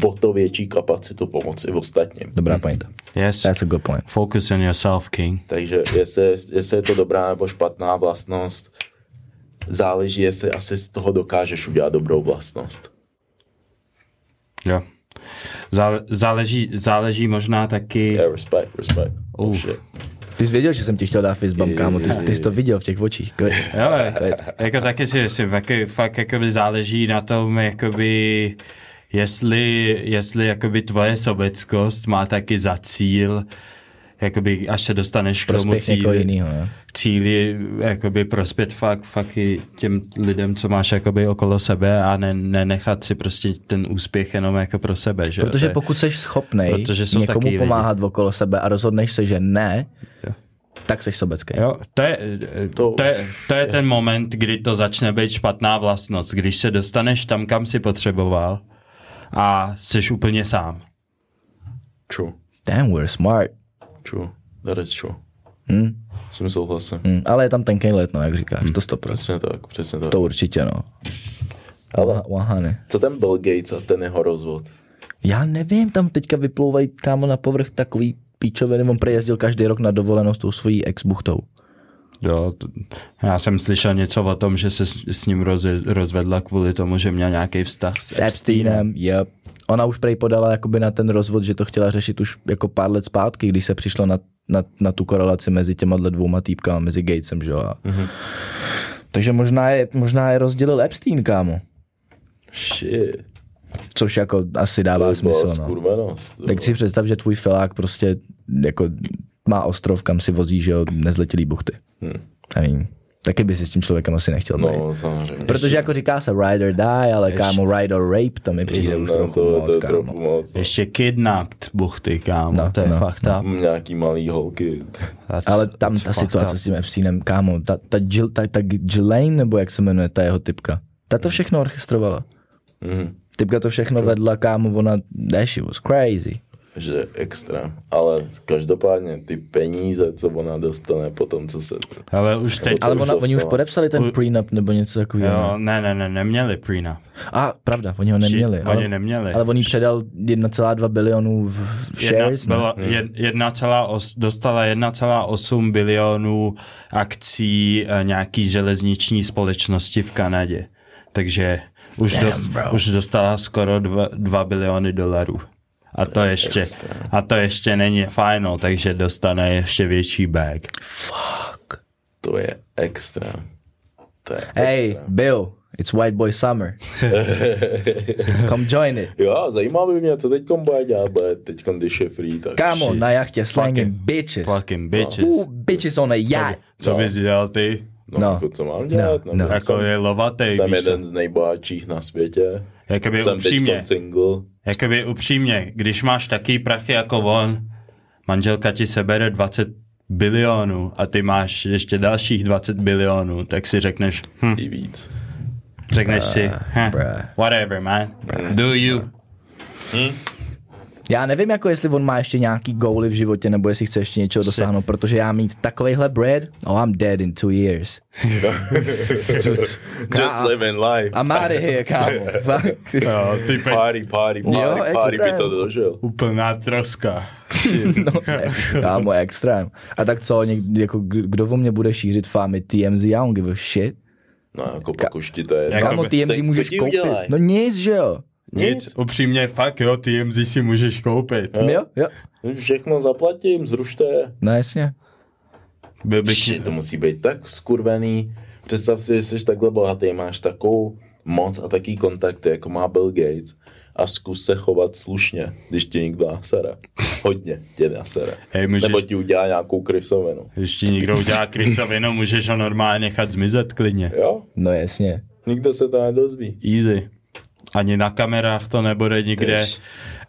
o to větší kapacitu pomoci v ostatním. Dobrá pointa. Yes. That's a good point. Focus on yourself, King. Takže jestli, jestli je to dobrá nebo špatná vlastnost, záleží, jestli asi z toho dokážeš udělat dobrou vlastnost. Jo. Zále, záleží, záleží možná taky... Yeah, respect, respect. Oh, Uf. shit. Ty jsi věděl, že jsem ti chtěl dát fist bump, kámo, ty, jsi- ty jsi to viděl v těch očích. Good. Jo, jako taky si, si taky, fakt jakoby záleží na tom, jakoby, jestli, jestli jakoby tvoje sobeckost má taky za cíl, jakoby až se dostaneš k tomu Prospěch cíli, jiného, ne? cíli jakoby prospět fakt, fakt i těm lidem, co máš jakoby okolo sebe a ne, nenechat si prostě ten úspěch jenom jako pro sebe, že? Protože pokud jsi jsou někomu taky lidi. pomáhat okolo sebe a rozhodneš se, že ne, Jo. tak jsi sobecký. Jo, to je, to, To- to je, to je ten jasně. moment, kdy to začne být špatná vlastnost, když se dostaneš tam, kam si potřeboval a jsi úplně sám. True, Damn, we're smart. true. That is true. Hm? S tím souhlasím. Hm, ale je tam tenký let, no, jak říkáš, to stop. Přesně tak, přesně tak. To určitě, no. Ale Wahany. Co ten Bill Gates a ten jeho rozvod? Já nevím, tam teďka vyplouvají kámo na povrch takový píčoviny, on prejezdil každý rok na dovolenou s tou svojí ex-buchtou. Jo, to, já jsem slyšel něco o tom, že se s, s ním roz, rozvedla kvůli tomu, že měl nějaký vztah s, S Epsteinem, yep. Ona už prej podala jakoby na ten rozvod, že to chtěla řešit už jako pár let zpátky, když se přišlo na, na, na tu korelaci mezi těma dvouma týpkama, mezi Gatesem, že jo. a- Mhm. Takže možná je, možná je rozdělil Epstein, kámo. Shit. Což jako asi dává To smysl, no. Tak si představ, že tvůj filák prostě jako má ostrov, kam si vozí, že jo, nezletilý buchty. Hmm. Nevím. Taky by si s tím člověkem asi nechtěl být. No, samozřejmě. Protože jako říká se ride or die, ale kámo ride or rape, to mi přijde už no, trochu to, moc, to je kámo. trochu moc. no. Ještě kidnapped buchty, kámo, No, to je no, fakt up. Nějaký malý holky. That's- Ale tam that's ta situace up. s tím Epsteinem, kámo, ta, ta, Jill, ta, ta Ghislaine, nebo jak se jmenuje ta jeho typka, ta to všechno orchestrovala. Mhm. Typka to všechno vedla, kámo, ona, that she was crazy. Že extrém. Ale každopádně ty peníze, co ona dostane po tom, co se... Ale už teď... Ale už ona, oni už podepsali ten prenup nebo něco takového. Jo, ne, ne, ne, neměli prenup. A pravda, oni ho neměli. Shit, ale, oni neměli. ale on jí předal 1,2 bilionů v, v shares. Jedna, ne? bylo jed, jedna celá os, dostala 1,8 bilionů akcí eh, nějaký železniční společnosti v Kanadě. Takže už, Damn, dost, bro. už dostala skoro 2, 2 biliony dolarů. A to, ještě, extrém. a to ještě není final, takže dostane ještě větší bag. Fuck. To je extrém. To je Hey, extrém. Bill, it's White Boy Summer. Come join it. Jo, zajímá by mě, co teď bude dělat, bude teď, když je free, tak... Kámo, Shit. na jachtě slanging Fucking- bitches. Fucking bitches. Ooh, bitches on a yacht. Co No. bys dělal ty? No, No. jako co mám dělat? No, Nebo no. Jako jsem, je lovatej, jsem víš co? jeden z nejbohatších na světě. Jakoby jsem upřímně. single. Jakoby upřímně, když máš taký prachy jako on, manželka ti sebere 20 bilionů a ty máš ještě dalších 20 bilionů, tak si řekneš, hm, I víc. Řekneš si, huh, bruh. whatever man, do you. Já nevím, jako jestli on má ještě nějaký góly v životě, nebo jestli chce ještě něčeho dosáhnout, protože já mít takovejhle bread, oh, I'm dead in two years. Just living life. I'm out of here, kámo. Jo, ty pe- Party, party, party, Jo, party by to dožil. úplná troska. no, ne, kámo, extrém. A tak co, někdy, jako, kdo o mě bude šířit fámy TMZ, já don't give a shit. No, jako pak už ti to je. Kámo, TMZ můžeš koupit. No nic, že jo. Nic, upřímně fakt jo, TMZ si můžeš koupit. Jo, jo. Všechno zaplatím, zrušte je. No jasně. Byl bych, Shit, to musí být tak skurvený. Představ si, že jsi takhle bohatý, máš takovou moc a taký kontakty, jako má Bill Gates a zkus se chovat slušně, když tě někdo nasere. Hodně tě nasere. Hej, můžeš- Nebo ti udělá nějakou krysovinu. když ti někdo udělá krysovinu, můžeš ho normálně nechat zmizet klidně. Jo? No jasně. Nikdo se to nedozví. Easy. Ani na kamerách to nebude nikde. Tež.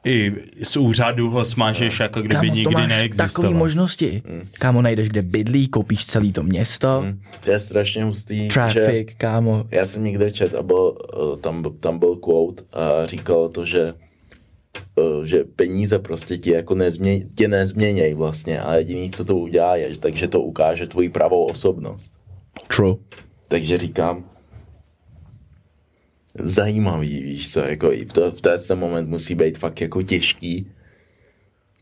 I z úřadu ho smažeš, jako kdyby Kámo, to nikdy máš takové neexistoval. možnosti. Kámo, najdeš, kde bydlí, koupíš celý to město, To je strašně hustý. Že traffic, kámo. já jsem někde čet a byl, eh, tam, tam byl quote a říkal to, že eh, že peníze prostě ti jako nezmě, tě nezměněj vlastně a jediný, co to udělá, je, že- takže to ukáže tvoji pravou osobnost. True. Takže říkám, zajímavý, víš co, jako i v, to, v ten moment musí být fakt jako těžký,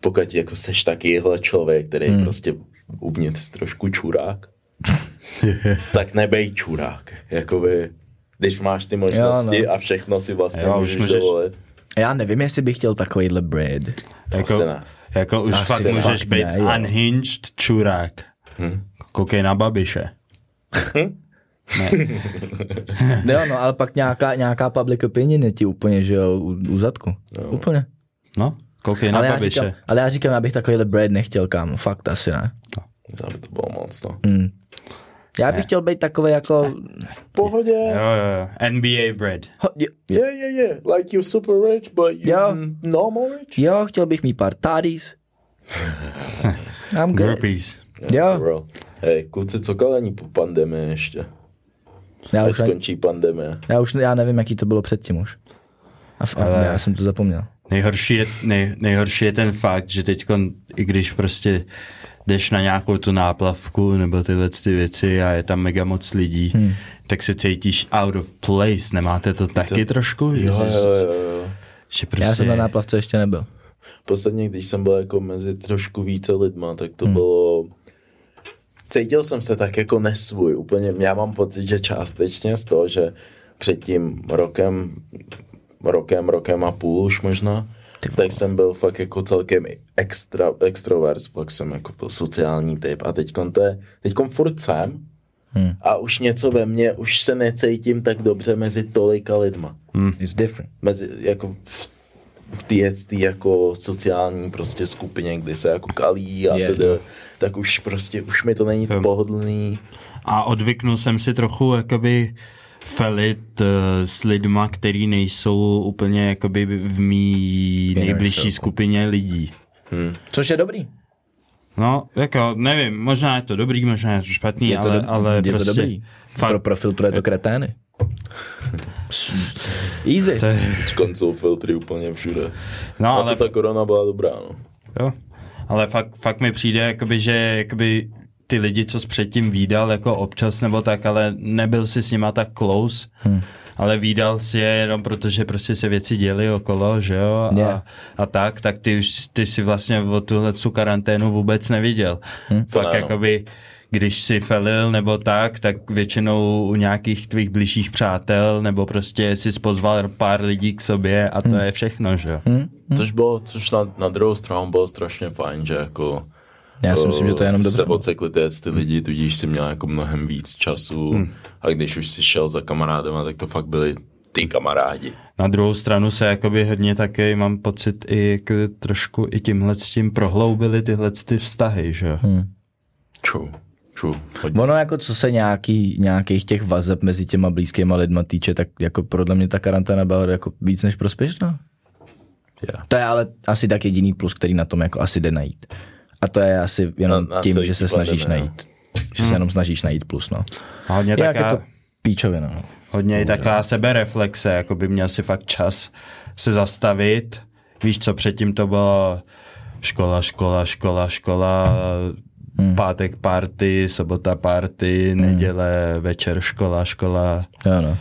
pokud jako seš takovýhle člověk, který hmm. prostě uvnitř trošku čurák, tak nebej čurák, jakoby, když máš ty možnosti Jo, no. a všechno si vlastně Jo, už můžeš, můžeš- dovolit. Já nevím, jestli bych chtěl takovýhle bread. Jako, jako už Asi fakt ne. můžeš Fakt být ne, unhinged čurák. Hm. Koukej na babiše. Jo, no, ale pak nějaká, nějaká public opinion je ti úplně, že jo, u, u zadku. No. Úplně. No, koukej na Ale já, babiše. říkám, ale já říkám, abych takovýhle bread nechtěl, kámo. Fakt asi ne. To by to bylo moc, no. Hmm. Já bych chtěl být takový jako... V pohodě. Jo, jo, jo. NBA bread. Ho, jo, Yeah, yeah, yeah. Like you're super rich, but you're Jo. mm, normal rich. jo, chtěl bych mít pár taddies. I'm good. Groupies. Jo. Bro. Hej, kluci, co kalení po pandemii ještě? Já už, ne, skončí pandemie. já už já nevím, jaký to bylo předtím už. A, Ale- já jsem to zapomněl. Nejhorší je, nej, nejhorší je ten fakt, že teď, i když prostě jdeš na nějakou tu náplavku nebo tyhle ty věci a je tam mega moc lidí, hmm. tak se cítíš out of place. Nemáte to taky to... trošku? Jo, jo, jo, jo. že prostě... Já jsem na náplavce ještě nebyl. Posledně, když jsem byl jako mezi trošku více lidma, tak to hmm. bylo... Cítil jsem se tak jako nesvůj. Úplně, já mám pocit, že částečně z toho, že před tím rokem, rokem, rokem a půl už možná, tak jsem byl fakt jako celkem extra, extrovert, fakt jsem jako byl sociální typ a teďkon to je, teďkon furt jsem hmm. a už něco ve mně, už se necítím tak dobře mezi tolika lidma It's different. mezi, jako v- v té jako sociální prostě skupině, kdy se jako kalí a Je, tedy, tak už prostě, už mi to není Jo. pohodlný. A odvyknul jsem si trochu jakoby felit uh, s lidma, který nejsou úplně jakoby v mý nejbližší skupině lidí. Což je dobrý. No, jako, nevím, možná je to dobrý, možná je to špatný, Je to, ale, do, ale je prostě... to dobrý. Fakt, Pro, profiltruje to kretény. Easy. to je, Koncou filtry úplně všude. no, Ale ale, ta korona byla dobrá, no. jo, ale fakt, fakt mi přijde, jakoby, že jakoby ty lidi, co jsi předtím výdal, jako občas nebo tak, ale nebyl si s nima tak close, hmm. ale výdal si je jenom protože prostě se věci děly okolo, že jo, a, Yeah. a tak, tak ty už, ty si vlastně o tuhle tu karanténu vůbec neviděl. Hmm. Fakt no. jakoby, když si felil nebo tak, tak většinou u nějakých tvých blížších přátel nebo prostě si pozval pár lidí k sobě a to Hmm. je všechno, že jo. Což bylo, což na, na druhou stranu bylo strašně fajn, že jako Já si myslím, že to je jenom se dobře. odsekli ty, ty lidi, tudíž si měl jako mnohem víc času hmm. a když už si šel za kamarádem, tak to fakt byli ty kamarádi. Na druhou stranu se jakoby hodně taky, mám pocit, i jako trošku i tímhle s tím prohloubily tyhle ty vztahy, že jo. Hmm. True, true. Hodně. Ono jako co se nějaký, nějakých těch vazeb mezi těma blízkýma lidma týče, tak jako podle mě ta karanténa byla jako víc než prospěšná. Yeah. To je ale asi tak jediný plus, který na tom jako asi jde najít. A to je asi jenom Na- na tím, celý že se snažíš no. najít. Že se jenom snažíš najít plus, no. A hodně Jinak taká, je to píčovina, no. Hodně i taková sebereflexe, jako by měl si fakt čas se zastavit. Víš co, předtím to bylo škola, škola, škola, škola, hmm. pátek party, sobota party, hmm. neděle, večer škola, škola. Ano.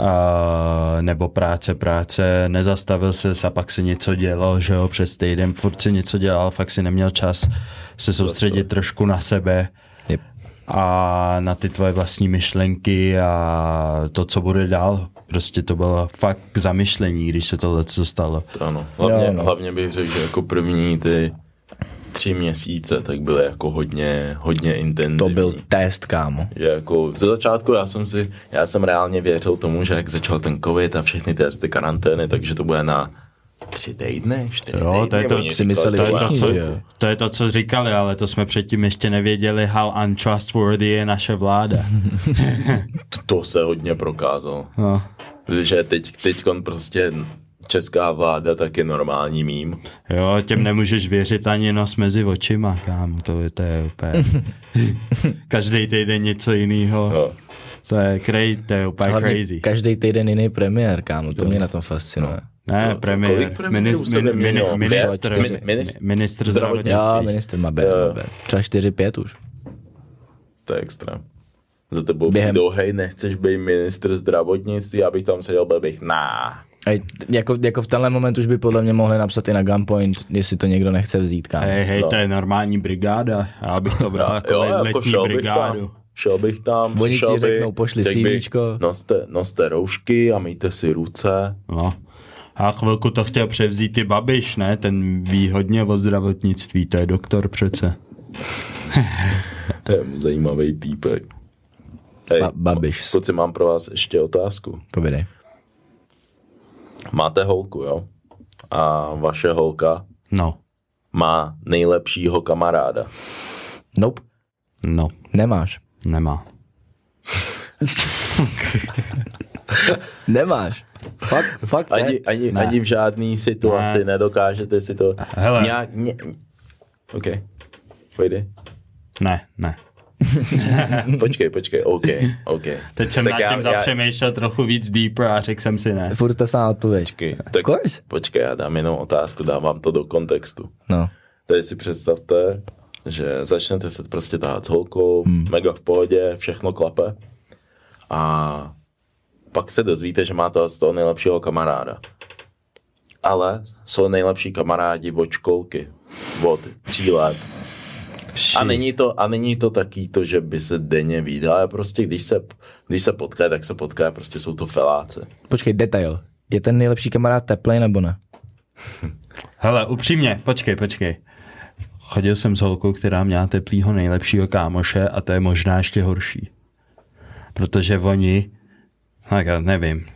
A, nebo práce, práce, nezastavil se a pak si něco dělo, že jo, přes týden, furt si něco dělal, fakt si neměl čas se soustředit trošku na sebe Yep. a na ty tvoje vlastní myšlenky a to, co bude dál. Prostě to bylo fakt k zamyšlení, když se tohle co stalo. To ano. Hlavně, Jo, no. hlavně bych řekl, že jako první ty tři měsíce, tak byly jako hodně, hodně intenzivní. To byl test, kámo. Že jako ze začátku já jsem si, já jsem reálně věřil tomu, že jak začal ten covid a všechny testy karantény, takže to bude na tři týdny, čtyři Jo, týdny. to je to- si mysleli To je, to, co, že to je to, co říkali, ale to jsme předtím ještě nevěděli, how untrustworthy je naše vláda. to, to se hodně prokázalo. No. Že teď, teď prostě česká vláda tak je normální mím. Jo, těm nemůžeš věřit ani nos mezi očima, kámo, to, je- to je úplně... Každý týden něco jiného. Jo. To je, crazy, to je úplně Hlavně crazy. každý týden jiný premiér, kámo, to mě na tom fascinuje. Ne, To- to premiér, minis, min, min, vyměnilo? ministr, ministr- ministr zdravotnictví. Jo, minister má. Třeba 4-5 už. To je extrém. Za tebou Během- přijdou, hej, nechceš být ministr zdravotnictví, abych tam seděl, byl bych, nah. Ej, jako, jako v tenhle moment už by podle mě mohli napsat i na Gunpoint, jestli to někdo nechce vzít, kámo. Hej, hej, No. to je normální brigáda. Já bych to bral jako Jo, let- jako letní šel bych brigádu. tam, šel bych tam, Oni ti řeknou, pošli řekl bych, CVčko. Noste, noste roušky a myjte si ruce. No. A chvilku to chtěl převzít i Babiš, ne? Ten ví hodně o zdravotnictví, to je doktor přece. Je zajímavý týpek. Hej, Ba- Babiš. Kluci, mám pro vás ještě otázku. Povědej. Máte holku, jo? A vaše holka No, má nejlepšího kamaráda. Nope, no, nemáš. nemá. Nemáš. Fakt, fakt ne. Ani, ani, Ne. ani v žádné situaci Ne. nedokážete si to Hele. nějak... Ně... OK. Pojdi. Ne, ne. Počkej, počkej, OK, OK. Teď jsem Tak nad já- tím já- zapřemýšlel trochu víc deeper a řekl jsem si ne. Furt ta samá odpověď. Počkej, Of tak course. počkej, já dám jenom otázku, dávám to do kontextu. No. Tady si představte, že začnete se prostě tahat s holkou, hmm. mega v pohodě, všechno klape a pak se dozvíte, že máte z toho nejlepšího kamaráda. Ale jsou nejlepší kamarádi od školky, od tří let. A není to, a není to taký to, že by se denně vídal, ale prostě když se, když se potká, tak se potká, prostě jsou to feláci. Počkej, detail. Je ten nejlepší kamarád teplej nebo ne? Hele, upřímně, počkej, počkej. Chodil jsem s holkou, která měla teplýho nejlepšího kámoše a to je možná ještě horší. Protože oni, tak já nevím,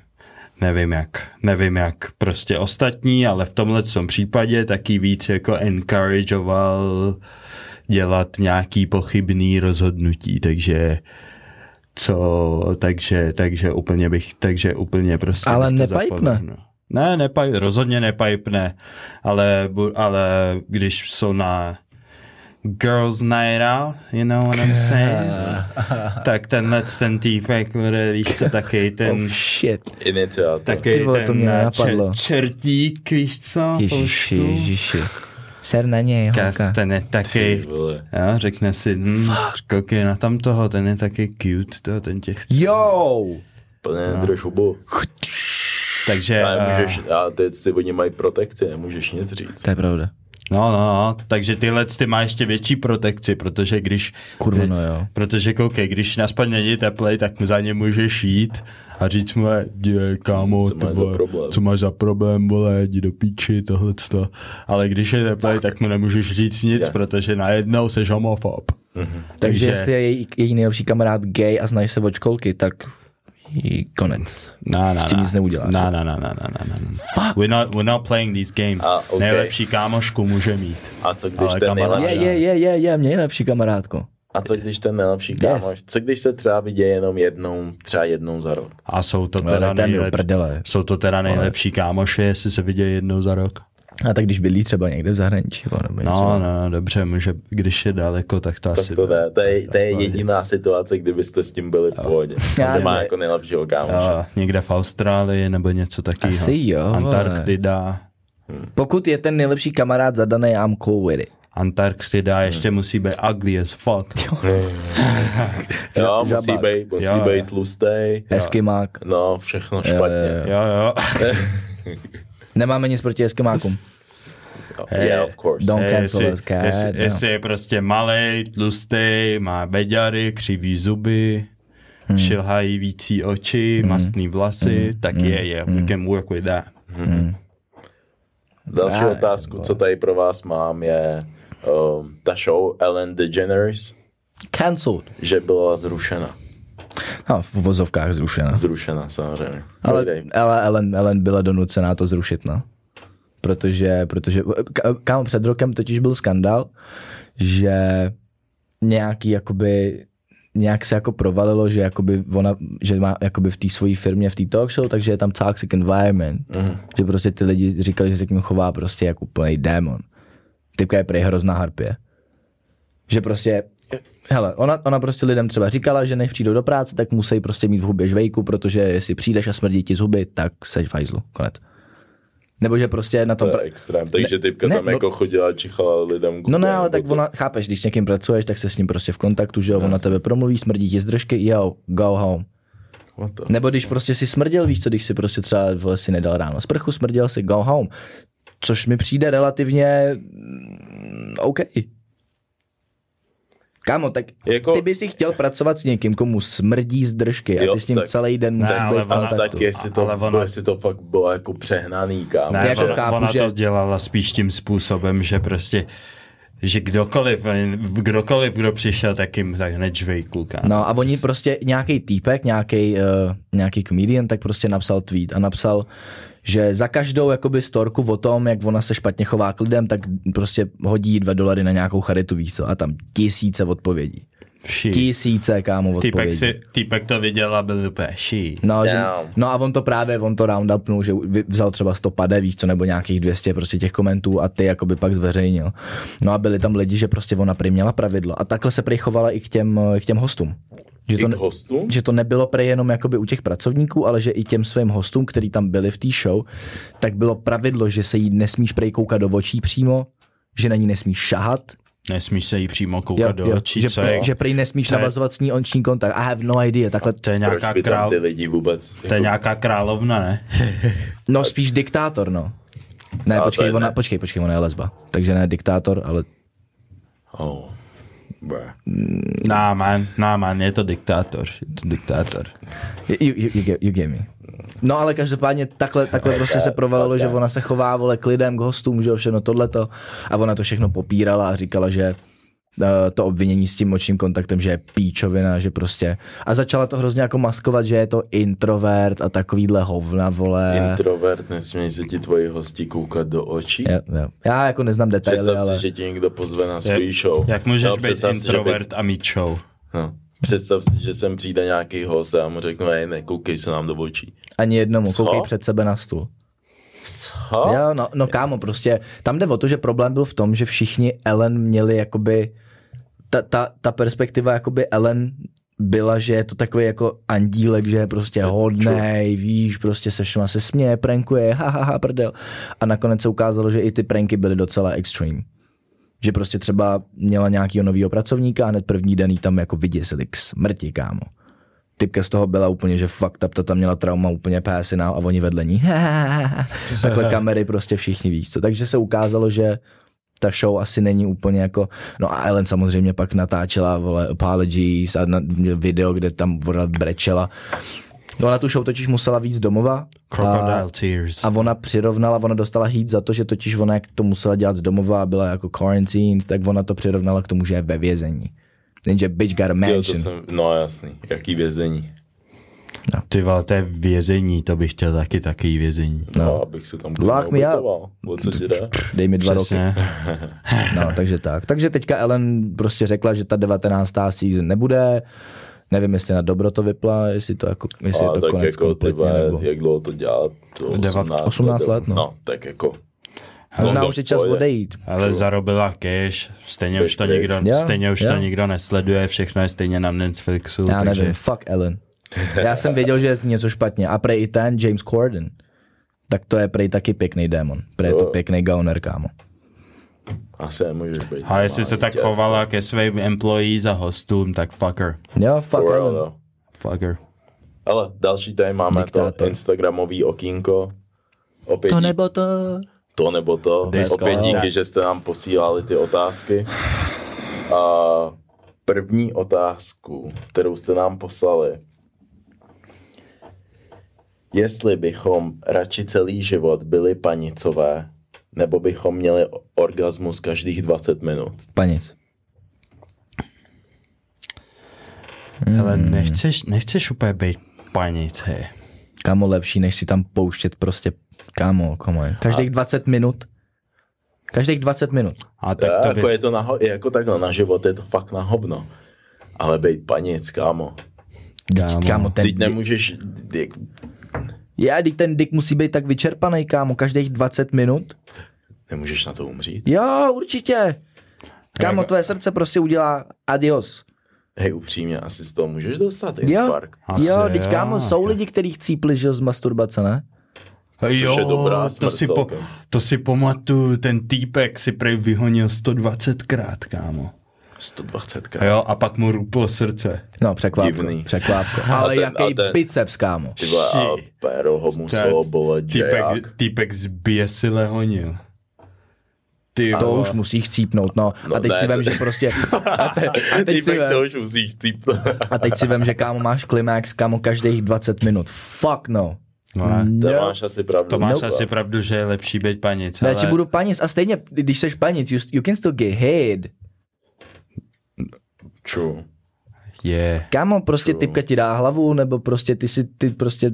nevím jak, nevím jak prostě ostatní, ale v tomhle případě taky víc jako encourageoval dělat nějaký pochybný rozhodnutí, takže co, takže, takže úplně bych, takže úplně prostě Ale nepipne. zapomněl. Ne, nepaj, rozhodně nepipne, ale, ale když jsou na girls night out, you know what I'm saying? tak tenhle ten týpek, bude, víš to, taky ten, Oh shit. Iniciátor. taky Ty vole, to ten mě eh, nenapadlo. čertík, víš co? Ježiši, ježiši. Ser na něj, Ka- holka. Ten je taky, jo, řekne si, hm, koukej na tam toho, ten je taky cute, to, ten tě chce. Yo! Plně no. drž hubu. Takže, A, eh, můžeš, a teď si oni mají protekci, nemůžeš nic říct. To je pravda. No, no, no, takže tyhle ty má ještě větší protekci, protože když... Kurva, no jo. Protože koukej, když naspadne není teplej, tak mu za ně můžeš jít a říct mu, je, kámo, Co ty máš za vole, problém?" co máš za problém, vole, jdi do píči, tohle Ale když je teplej, tak mu nemůžeš říct nic, Je. protože najednou seš homofob. Mhm. Takže jestli je její, její nejlepší kamarád gay a znají se od školky, tak konec. No, no, S tím no. nic neuděláš. No, no, no, no, no, no, no. We're not, we're not playing these games. A, okay. Nejlepší kámošku může mít. A co když Ale ten kamarád- nejlepší, Je, je, je, je, je, mě nejlepší kamarádko. A co když ten nejlepší Yes. kámoš, co když se třeba vidí jenom jednou, třeba jednou za rok? A jsou to No, teda nejlepší, prdele. jsou to teda nejlepší kámoše, jestli se vidějí jednou za rok. A tak když bydlí třeba někde v zahraničí. Nebo no, no, dobře, může, když je daleko, tak to tak asi... To, ne, to, je, to je jediná situace, kdybyste s tím byli v pohodě. Já má jako nejlepšího kámoše. Někde v Austrálii nebo něco takového. Asi jo. Antarktida. Hmm. Pokud je ten nejlepší kamarád zadaný, I'm cool with it. Antarktida hmm. ještě musí být ugly as fuck. jo, musí být, musí jo, být tlustý. Eskimák. No, všechno špatně. Jo, jo. Nemáme nic proti Eskimákům. Hey, yeah, of course. Don't hey, cancel jestli, us, cat. Jestli, no. jestli je prostě malej, tlustý, má beďary, křivý zuby, hmm. šilhající oči, hmm. mastný vlasy, hmm. tak je, hmm. yeah, hmm. we can work with that. Hmm. Další ah, otázku, co tady pro vás mám, je um, ta show Ellen DeGeneres. Cancelled. Že byla zrušena. No, v vozovkách zrušena. Zrušena, samozřejmě. Ale, ale Ellen, Ellen byla donucená to zrušit, no. Protože, protože kámo, před rokem totiž byl skandál, že nějaký jakoby nějak se jako provalilo, že, jakoby ona, že má jakoby v té své firmě, v té talk show, takže je tam toxic environment. Mm. Že prostě ty lidi říkali, že se k ním chová prostě jako úplný démon. Typka je prej hrozná harpě. Že prostě Hele, ona, ona prostě lidem třeba říkala, že než přijdou do práce, tak musí prostě mít v hubě žvejku, protože jestli přijdeš a smrdí ti z huby, tak seš fajzlu. Konec. Nebo že prostě na tom... To je extrém, takže typka ne, tam no, jako chodila, čichala lidem. No ne, ale tak to... ona, chápeš, když s někým pracuješ, tak se s ním prostě v kontaktu, že jo, on na tebe promluví, smrdí ti z držky, jo, go home. Nebo když prostě si smrděl, víš co, když si prostě třeba si nedal ráno sprchu, smrděl si, go home. Což mi přijde relativně mm, OK. Kámo, tak jako... ty bys si chtěl pracovat s někým, komu smrdí z držky a ty s ním tak, celý den musíš být v kontaktu. Tak jestli to, ale ona, jestli to fakt bylo jako přehnaný, kámo. Ne, jako ona, chápu, ona že... to dělala spíš tím způsobem, že prostě že kdokoliv, kdokoliv, kdo přišel, tak jim tak hned žvejku. No a oni prostě, nějaký týpek, nějaký, uh, nějaký comedian, tak prostě napsal tweet a napsal, že za každou jakoby storku o tom, jak ona se špatně chová k lidem, tak prostě hodí dva dolary na nějakou charitu, víš co, a tam tisíce odpovědí. Vší. Tisíce, kámo, odpovědí. Týpek, si, týpek to viděl a byl úplně ší. No, že, no a on to právě, on to roundupnul, že vzal třeba 100 pade, víš co, nebo nějakých 200 prostě těch komentů a ty jakoby pak zveřejnil. No a byli tam lidi, že prostě ona prý měla pravidlo. A takhle se prý chovala i k těm, k těm hostům. Že to, hostům? že to nebylo prej jenom jakoby u těch pracovníků, ale že i těm svým hostům, kteří tam byli v té show, tak bylo pravidlo, že se jí nesmíš prej koukat do očí přímo, že na ní nesmíš šahat, Nesmíš se jí přímo koukat jo, do jo, očí. Že, co je, že prý nesmíš to navazovat s ní oční kontakt. I have no idea. Takhle... To je nějaká král... ty lidi vůbec... To je nějaká královna, ne? no spíš diktátor, no. Ne, a počkej, ona, ne. počkej, počkej, ona je lesba. Takže ne diktátor, ale... Oh. Nah, man, nah, man, je to diktátor. Je to diktátor. You, you, you, get, you get me. No ale každopádně takhle, takhle prostě se provalilo, že ona se chová vole k lidem, k hostům, že všechno tohleto a ona to všechno popírala a říkala, že to obvinění s tím močním kontaktem, že je píčovina, že prostě a začala to hrozně jako maskovat, že je to introvert a takovýhle hovna, vole. Introvert, nesmí se ti tvoji hosti koukat do očí? Jo, jo. Já jako neznám detaily, Představ ale... si, že ti někdo pozve na svůj show. Jak můžeš no, být introvert si, a mít show? No. Představ si, že sem přijde nějaký host a já mu řeknu, hej, nekoukej se nám do očí. Ani jednomu, Co? koukej před sebe na stůl. Co? Jo, no, no kámo, prostě tam jde o to, že problém byl v tom, že všichni Ellen měli jakoby ta, ta, ta perspektiva jakoby Ellen byla, že je to takový jako andílek, že je prostě hodnej, víš, prostě se všema se směje, prankuje, ha, ha, ha, prdel. A nakonec se ukázalo, že i ty pranky byly docela extreme. Že prostě třeba měla nějakýho novýho pracovníka a hned první den jí tam jako vyděsili k smrti, kámo. Typka z toho byla úplně, že up, ta tam měla trauma úplně pásina a oni vedle ní. Takhle kamery prostě všichni víš co. Takže se ukázalo, že ta show asi není úplně jako, no a Ellen samozřejmě pak natáčela, vole, apologies a na, video, kde tam voda brečela. No na tu show totiž musela víc domova. Crocodile a, tears. A ona přirovnala, ona dostala heat za to, že totiž ona jak to musela dělat z domova a byla jako quarantine, tak ona to přirovnala k tomu, že je ve vězení. Jenže bitch got a mansion. Jo, jsem, no jasný, jaký vězení. No. Ty vole, to je vězení, to bych chtěl taky taky vězení. No, no abych se tam Lock me up. co ti jde? Dej mi dva Přesně. roky. no, takže tak. Takže teďka Ellen prostě řekla, že ta 19. season nebude. Nevím, jestli na dobro to vypla, jestli to jako, jestli A, je to tak konec jako, kompletně, tyba, nebo... Jak dlouho to dělat? To 18, 18 let, no. no. tak jako Možná už je čas odejít. Ale True. zarobila cash, stejně už to nikdo, Jo, stejně už jo. to nikdo nesleduje, všechno je stejně na Netflixu, Já takže nevím, fuck Ellen. Já jsem věděl, že je něco špatně. A prej i ten James Corden. Tak to je prej taky pěkný démon. Prej je to pěkný gauner, kámo. Asi nemůžeš být. a jestli se tak chovala ke svým employees a hostům, tak fucker, Jo, fuck For Ellen. no. fucker. Ale další tady máme Diktátor. to Instagramový okýnko. Opět To nebo to. To nebo to. Disco. Opět díky, že jste nám posílali ty otázky. A první otázku, kterou jste nám poslali. Jestli bychom radši celý život byli panicové, nebo bychom měli orgasmus každých 20 minut. Panic. Ale nechceš, nechceš úplně být panic, hej. Kámo, lepší, než si tam pouštět prostě, kámo, komo. Každých 20 minut. Každých 20 minut. A Tak to jako bys, je to na, ho- jako takhle, na život je to fakt na hovno. Ale být panic, kámo. Kámo, kámo ten Teď nemůžeš, jak, Já, teď ten dick musí být tak vyčerpaný, kámo, každých 20 minut. nemůžeš na to umřít. Jo, určitě. Kámo, Jak- tvoje srdce prostě udělá adios. Hej, upřímně, asi z toho můžeš dostat Jo, infarkt. Asi jo, teď jo. kámo, jsou lidi, kteří chcípli, že jo, z masturbace, ne? jo, je dobrá to si, po, to si pamatuju, ten týpek si prej vyhonil 120krát, kámo. 120 A jo, a pak mu ruplo srdce. No, překvápko, Divný. překvápko. Ale ten- jaký ten- biceps, kámo. Ty vole, a Shit. péro ho muselo bolet, že jak. týpek, týpek zběsile honil. Ty To už musí chcípnout, no. No A teď ne, si vem, že prostě... A, te, a, teď si Týpek to vem, už musíš cíp. a teď si vem, že kámo máš klimax, kámo, každých 20 minut. Fuck no. No, ne. To No. máš asi pravdu. To máš Nope. asi pravdu, že je lepší být panic, Radši ale budu panic a stejně, když seš panic, you, you can still get head. True. je. Kámo, prostě typka ti dá hlavu, nebo prostě ty si, ty prostě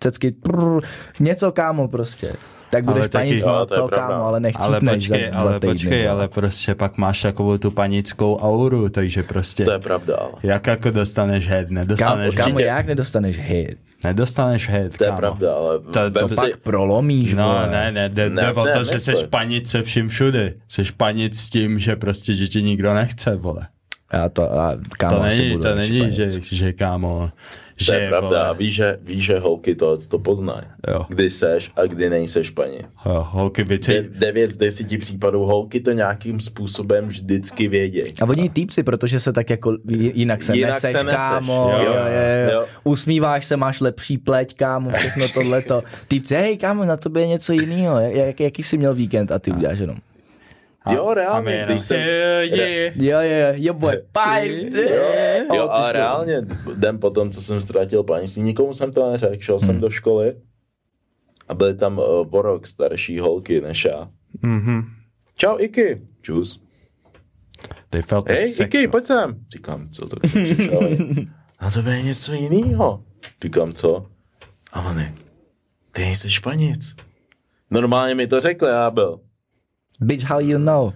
cecky, prr, něco kámo prostě. Tak budeš Ale taky- panic, Jo, no, to je co kámo, ale Ale nechcípneš počkej, za dva ale týdny, počkej, vole. ale prostě pak máš takovou tu panickou auru, takže prostě, To je pravda, ale. jak jako dostaneš head, Kámo, nedostaneš kámo head, jak nedostaneš hit? nedostaneš head, To je kámo. pravda, ale To- to si, Pak prolomíš, No, vole. ne, ne, jde, Ne, jde o to, že seš panic se vším všude. Seš panic s tím, že prostě, že ti nikdo nechce, vole. Já to, a, kámo, To není, to není, že, že kámo, to že je pravda, vole, víš, že, víš, že holky to, to poznají. Kdy seš a kdy nejseš paní. jo, holky by De- ti, Devět z deseti případů holky to nějakým způsobem vždycky vědějí. A oni týpci, protože se tak jako jinak se Jinak neseš, se neseš, kámo, jo, jo, jo, jo, jo. jo. Usmíváš se, máš lepší pleť, kámo, všechno tohleto. Týpci, hej, kámo, na tobě je něco jiného, jak, jaký jsi měl víkend a ty uděláš jenom. Jo, a reálně, když jsem... yeah, yeah. Jo, jo, jo, boy, bye. Jo, ale reálně, den potom, co jsem ztratil panictví, nikomu jsem to neřekl, šel jsem do školy a byly tam uh, o rok starší holky než já. Mhm. Čau, Iky. Čus. They felt the Hej, sexual. Iky, pojď sem. Říkám, co to přišel. A to je něco jiného. Říkám, co? A oni, ty nejsi španic. Normálně mi to řekl, já byl. Bitch, how you know?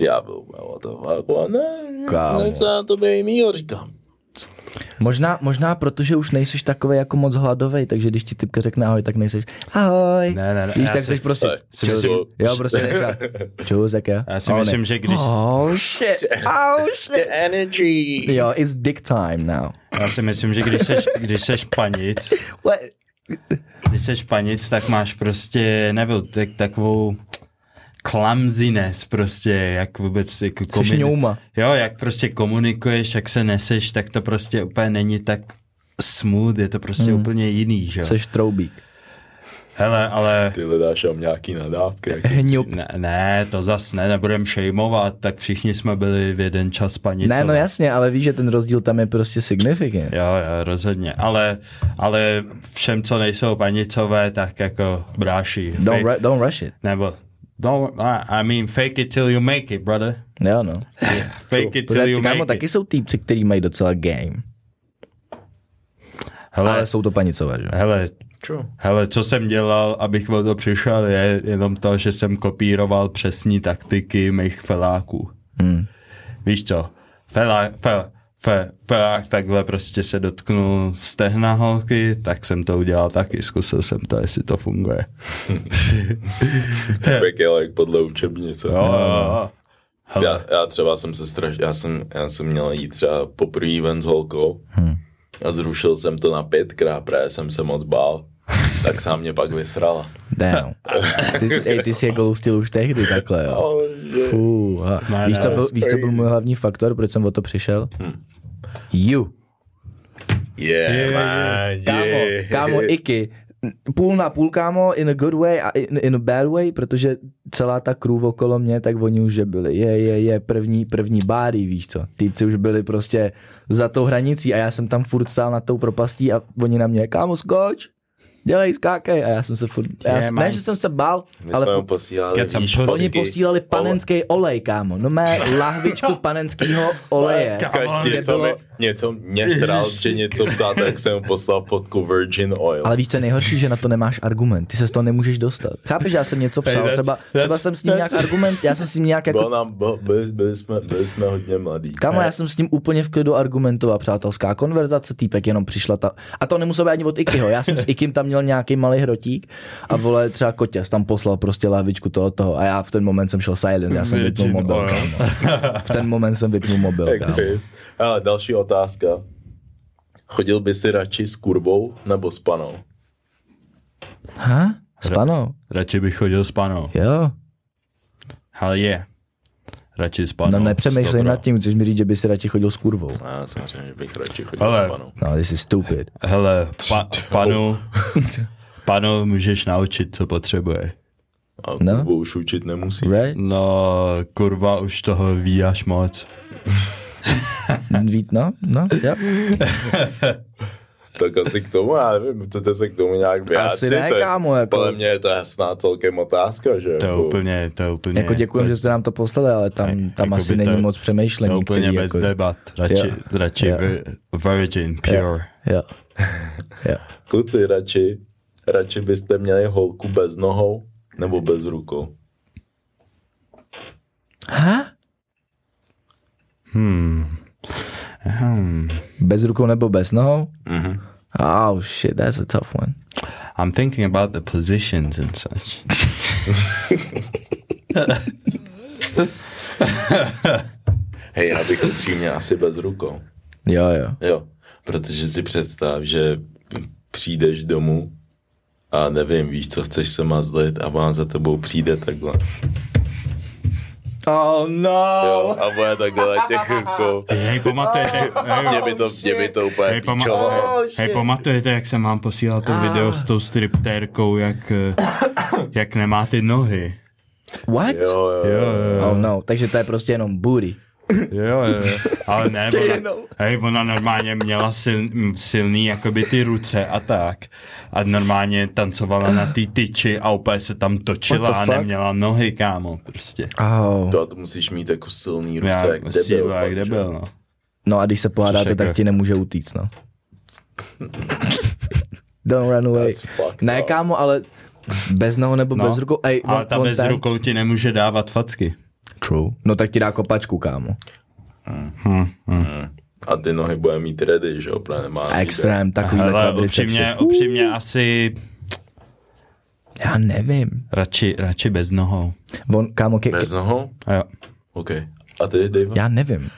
Já byl, what the fuck, a ne, Kámo. něco na to bude jinýho, říkám. Možná, možná protože už nejseš takový jako moc hladový, takže když ti typka řekne ahoj, tak nejseš ahoj. Ne, ne, ne, Víš, já tak si- jsi prostě, Tak, čus. si- jo, prostě nechá, čus, jak já. Já si myslím, že když, Oh shit, oh shit. Energy. Jo, it's dick time now. já si myslím, že když seš, když seš panic, What? když seš panic, tak máš prostě, nevím, tak, takovou clumsiness prostě, jak vůbec jako ňouma. Jo, jak prostě komunikuješ, jak se neseš, tak to prostě úplně není tak smooth, je to prostě Hmm. úplně jiný, že jo. Jseš troubík. Hele, ale Ty dáš tam nějaký nadávky. jak Hňup. ne, ne, to zas ne, nebudem šejmovat, tak všichni jsme byli v jeden čas panicové. Ne, no jasně, ale víš, že ten rozdíl tam je prostě significant. Jo, jo, rozhodně, ale, ale všem, co nejsou panicové, tak jako bráši. Don't, ru- don't rush it. Nebo, don't, I, I mean, fake it till you make it, brother. Jo, no. Fake it till you Kámo, make taky it. jsou týpci, kteří mají docela game. Hele, Ale jsou to panicové, že? hele, True. hele, co jsem dělal, abych o to přišel, je jenom to, že jsem kopíroval přesní taktiky mých feláků. Hmm. Víš co? Fela, fel, fe, fe, takhle prostě se dotknul stehna holky, tak jsem to udělal taky, zkusil jsem to, jestli to funguje. Tak je like podle učebnice. Jo, jo, jo. Hele, Já, já třeba jsem se straš, já jsem, já jsem měl jít třeba poprvé ven s holkou Hmm. a zrušil jsem to na pětkrát, právě jsem se moc bál. tak se mě pak vysrala. Damn. Ty, ej, ty jsi je goustil už tehdy takhle, jo. Fú, a víš, co byl, víš, co byl můj hlavní faktor, proč jsem o to přišel? Hm. You. Yeah, Yeah, man, Kámo, yeah. kámo, Iky. Půl na půl, kámo, in a good way a in, in a bad way, protože celá ta crew okolo mě, tak oni už že byli, je, je, je, první, první bády, víš co. Týpci už byli prostě za tou hranicí a já jsem tam furt stál nad tou propastí a oni na mě, kámo, skoč, dělej, skákej. A já jsem se furt, já, Yeah, ne, že jsem se bál, My ale jsme posílali, víš, oni posílali panenský olej, kámo. No mé lahvičku panenského oleje. Každý něco, bylo- mi, něco mě sral, že něco psal, tak jsem mu poslal fotku Virgin Oil. Ale víš, co je nejhorší, že na to nemáš argument. Ty se z toho nemůžeš dostat. Chápeš, že já jsem něco psal, třeba, třeba that's- jsem s ním nějak argument, já jsem s ním nějak Bylo jako nám, byl, byli, byli, jsme, byli jsme hodně mladí. Kámo, já jsem s ním úplně v klidu argumentoval, přátelská konverzace, týpek jenom přišla ta... A to nemuselo být ani od Ikyho, já jsem s Ikym tam měl nějaký malý hrotík a vole třeba Kotěs tam poslal prostě lahvičku toho toho a já v ten moment jsem šel silent, já jsem vypnul Virgin mobil, kámo. V ten moment jsem vypnul mobil, kámo. Ale další otázka. Chodil by si radši s kurvou nebo s panou? Ha? S panou? radši bych chodil s panou. Jo. Hell yeah. Radši s panou. No nepřemýšlej 100%. nad tím, chceš mi říct, že by si radši chodil s kurvou. Já samozřejmě bych radši chodil Ale- s panou. No, this is stupid. Hele, pa, panu, panu můžeš naučit, co potřebuje. A No. kurvu už učit nemusí. Right? No, kurva, už toho ví až moc. Vít, no, no, jo. Tak asi k tomu, já nevím, chcete se k tomu nějak vyjádřit? Asi ne, To je- kámo, jako- Podle mě je to jasná celkem otázka, že? To je jako- úplně, to je úplně... Jako děkujem, že jste nám to poslali, ale tam, tam Jakoby asi to- není moc To je přemýšlení. úplně který bez jako, debat. Radši, Jo. radši vi- virgin, pure. Jo. Jo. Kluci, radši, radši byste měli holku bez nohou nebo bez rukou? Ha? Hmm. Hmm. Bez rukou nebo bez nohou? Mhm. Oh shit, that's a tough one. I'm thinking about the positions and such. Hej, já bych upřímně asi bez rukou. Jo, jo. Jo, protože si představ, že přijdeš domů a nevím, víš, co chceš se mazlit a vám za tebou přijde takhle. Oh no! Jo, a bude takhle těch jako... Hej, pamatujete, Mě hej, by to, mě by to úplně hej, pama- píčovalo. hej, hej, pamatujete, jak jsem vám posílal to video s tou striptérkou, jak, eh, jak nemá ty nohy. What? Jo, jo, Jo, jo. jo, Oh no, takže to je prostě jenom booty. Jo, jo. Ale ne, ona, hej, ona normálně měla sil, silný jakoby ty ruce a tak. A normálně tancovala na té tyči a úplně se tam točila a neměla nohy, kámo, prostě. Oh. To, to musíš mít jako silný ruce, Já jak debil. jak pak, že? debil, no. No a když se pohádáte, tak jako- ti nemůže utíct, no. Don't run away. Ne, kámo, ale bez nohou nebo No, bez rukou. Ej, Ale on- ta on bez ten- rukou ti nemůže dávat facky. True. No tak ti dá kopačku, kámo. A ty nohy bude mít ready, že jo, nemá Extrém, kvadricepsy. upřímně, upřímně asi Já nevím. radši, radši bez nohou. On, kámo, ke, Bez nohou? Jo. OK. A ty, Dave? já nevím.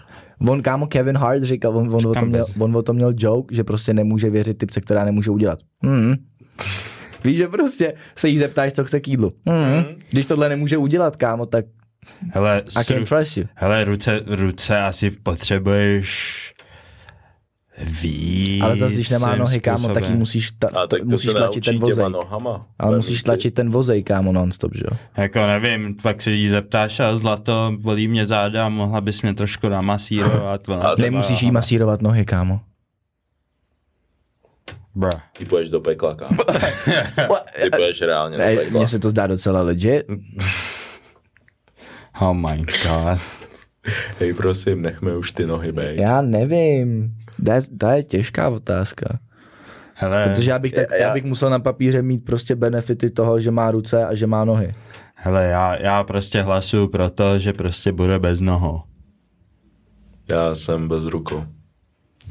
On, kámo, Kevin Hart říkal, on, on, o tom měl, bez. on o tom měl joke, že prostě nemůže věřit typce, která nemůže udělat. Hmm. Víš, že prostě se jí zeptáš, co chce k jídlu. Hmm. Když tohle nemůže udělat, kámo, tak Hele, I can trust you. hele ruce, ruce asi potřebuješ víc Ale zase, když nemá nohy, kámo, tak musíš, ta, A tak musíš tlačit ten vozejk. nohama. Ale musíš Vevnitř. tlačit ten vozej, kámo, non-stop, že jo? Jako nevím, pak se jí zeptáš a zlato, bolí mě záda, mohla bys mě trošku namasírovat. A třeba- Nemusíš jí masírovat nohy, kámo. Bra. Ty půjdeš do pekla, kámo. Ty půjdeš reálně do pekla. mně se to zdá docela legit. Oh my god. Hej, prosím, nechme už ty nohy bej. Já nevím. To je, to je těžká otázka. Hele, Protože já bych, tak, Já- já bych musel na papíře mít prostě benefity toho, že má ruce a že má nohy. hele já, já prostě hlasuju pro to, že prostě bude bez nohou. Já jsem bez rukou.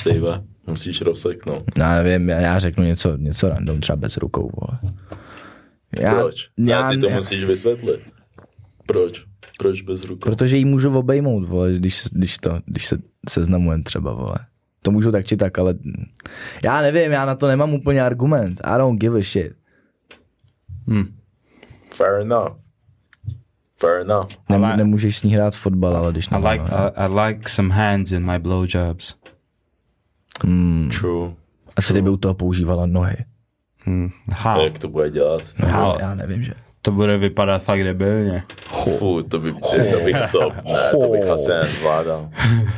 Tyva, musíš rozseknout. No, já nevím, já, já řeknu něco, něco random, třeba bez rukou, vole. Já, Proč? Já, ty to já, musíš vysvětlit. Proč? Proč bez rukou? Protože ji můžu obejmout, vole, když, když, to, když se seznamujem třeba, vole. To můžu tak či tak, ale já nevím, já na to nemám úplně argument. I don't give a shit. Hmm. Fair enough. Fair enough. Nem, like, nemůžeš s ní hrát fotbal, ale když I like, I, I like some hands in my blowjobs. Hmm. True. A co kdyby u toho používala nohy? Hmm. How? Jak to bude dělat? No, já, já nevím, že. To bude vypadat fakt debilně. Fu, to, by, to bych stop. Ne, to bych asi nezvládal.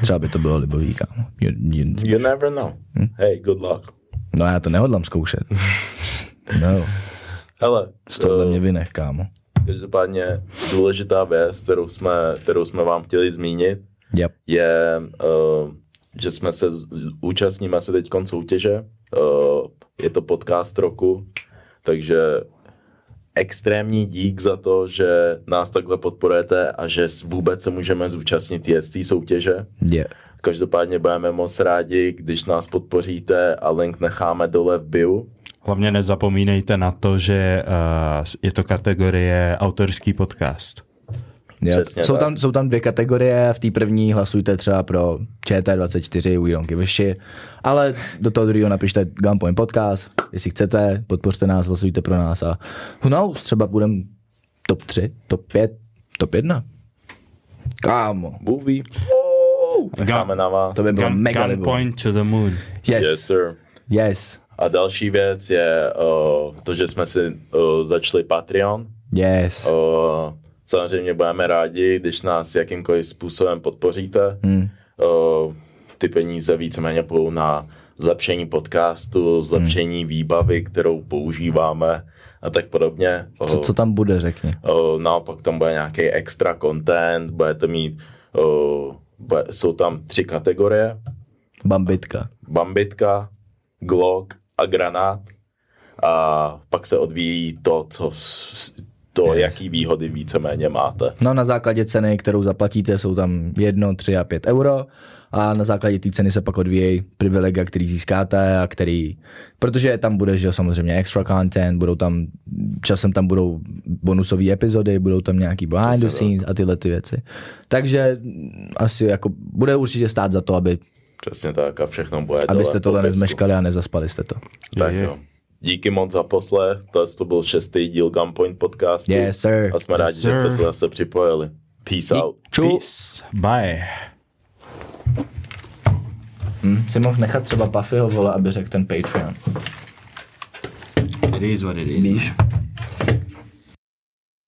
Třeba by to bylo libový, kámo. You, you, you never know. Hm? Hey, good luck. No já to nehodlám zkoušet. no. Hele. Z tohle uh, mě vynech, kámo. Každopádně důležitá věc, kterou jsme, kterou jsme vám chtěli zmínit, yep. je, uh, že jsme se, účastníme se teď soutěže. Uh, je to podcast roku, takže extrémní dík za to, že nás takhle podporujete a že vůbec se můžeme zúčastnit té soutěže. Yeah. Každopádně budeme moc rádi, když nás podpoříte a link necháme dole v bio. Hlavně nezapomínejte na to, že uh, je to kategorie autorský podcast. jsou, tam, jsou tam dvě kategorie, v té první hlasujte třeba pro ČT24, We Don't Give a Shit, ale do toho druhého napište Gunpoint Podcast, jestli chcete, podpořte nás, hlasujte pro nás a who knows, třeba budeme top 3, top 5, top 1. Kámo. Movie. Necháme na vás. To by bylo Gun, mega Gunpoint to the moon. Yes. Yes, sir. Yes. A další věc je uh, to, že jsme si uh, začali Patreon. Yes. Uh, samozřejmě budeme rádi, když nás jakýmkoliv způsobem podpoříte. Hmm. Uh, ty peníze víceméně půjdou na zlepšení podcastu, zlepšení hmm. výbavy, kterou používáme a tak podobně. Co, co tam bude, řekni? Naopak tam bude nějaký extra content, budete mít, bude, jsou tam tři kategorie. Bambitka. Bambitka, Glock a granát. A pak se odvíjí to, co to, jaký výhody víceméně máte. No na základě ceny, kterou zaplatíte, jsou tam 1, 3 a 5 euro a na základě té ceny se pak odvíjejí privilegia, který získáte a který, protože tam bude, že samozřejmě extra content, budou tam, časem tam budou bonusové epizody, budou tam nějaký behind the scenes a tyhle ty věci. Takže asi jako bude určitě stát za to, aby Přesně tak a všechno bude Abyste tohle nezmeškali a nezaspali jste to. Tak je. jo. Díky moc za poslech, to, to byl šestý díl Gunpoint podcastu. Yes, sir. A jsme rádi, yes, že jste se zase připojili. Peace out. Peace. Bye. Hm, si mohl nechat třeba Puffyho, vole, aby řekl ten Patreon. It is what it is. Víš?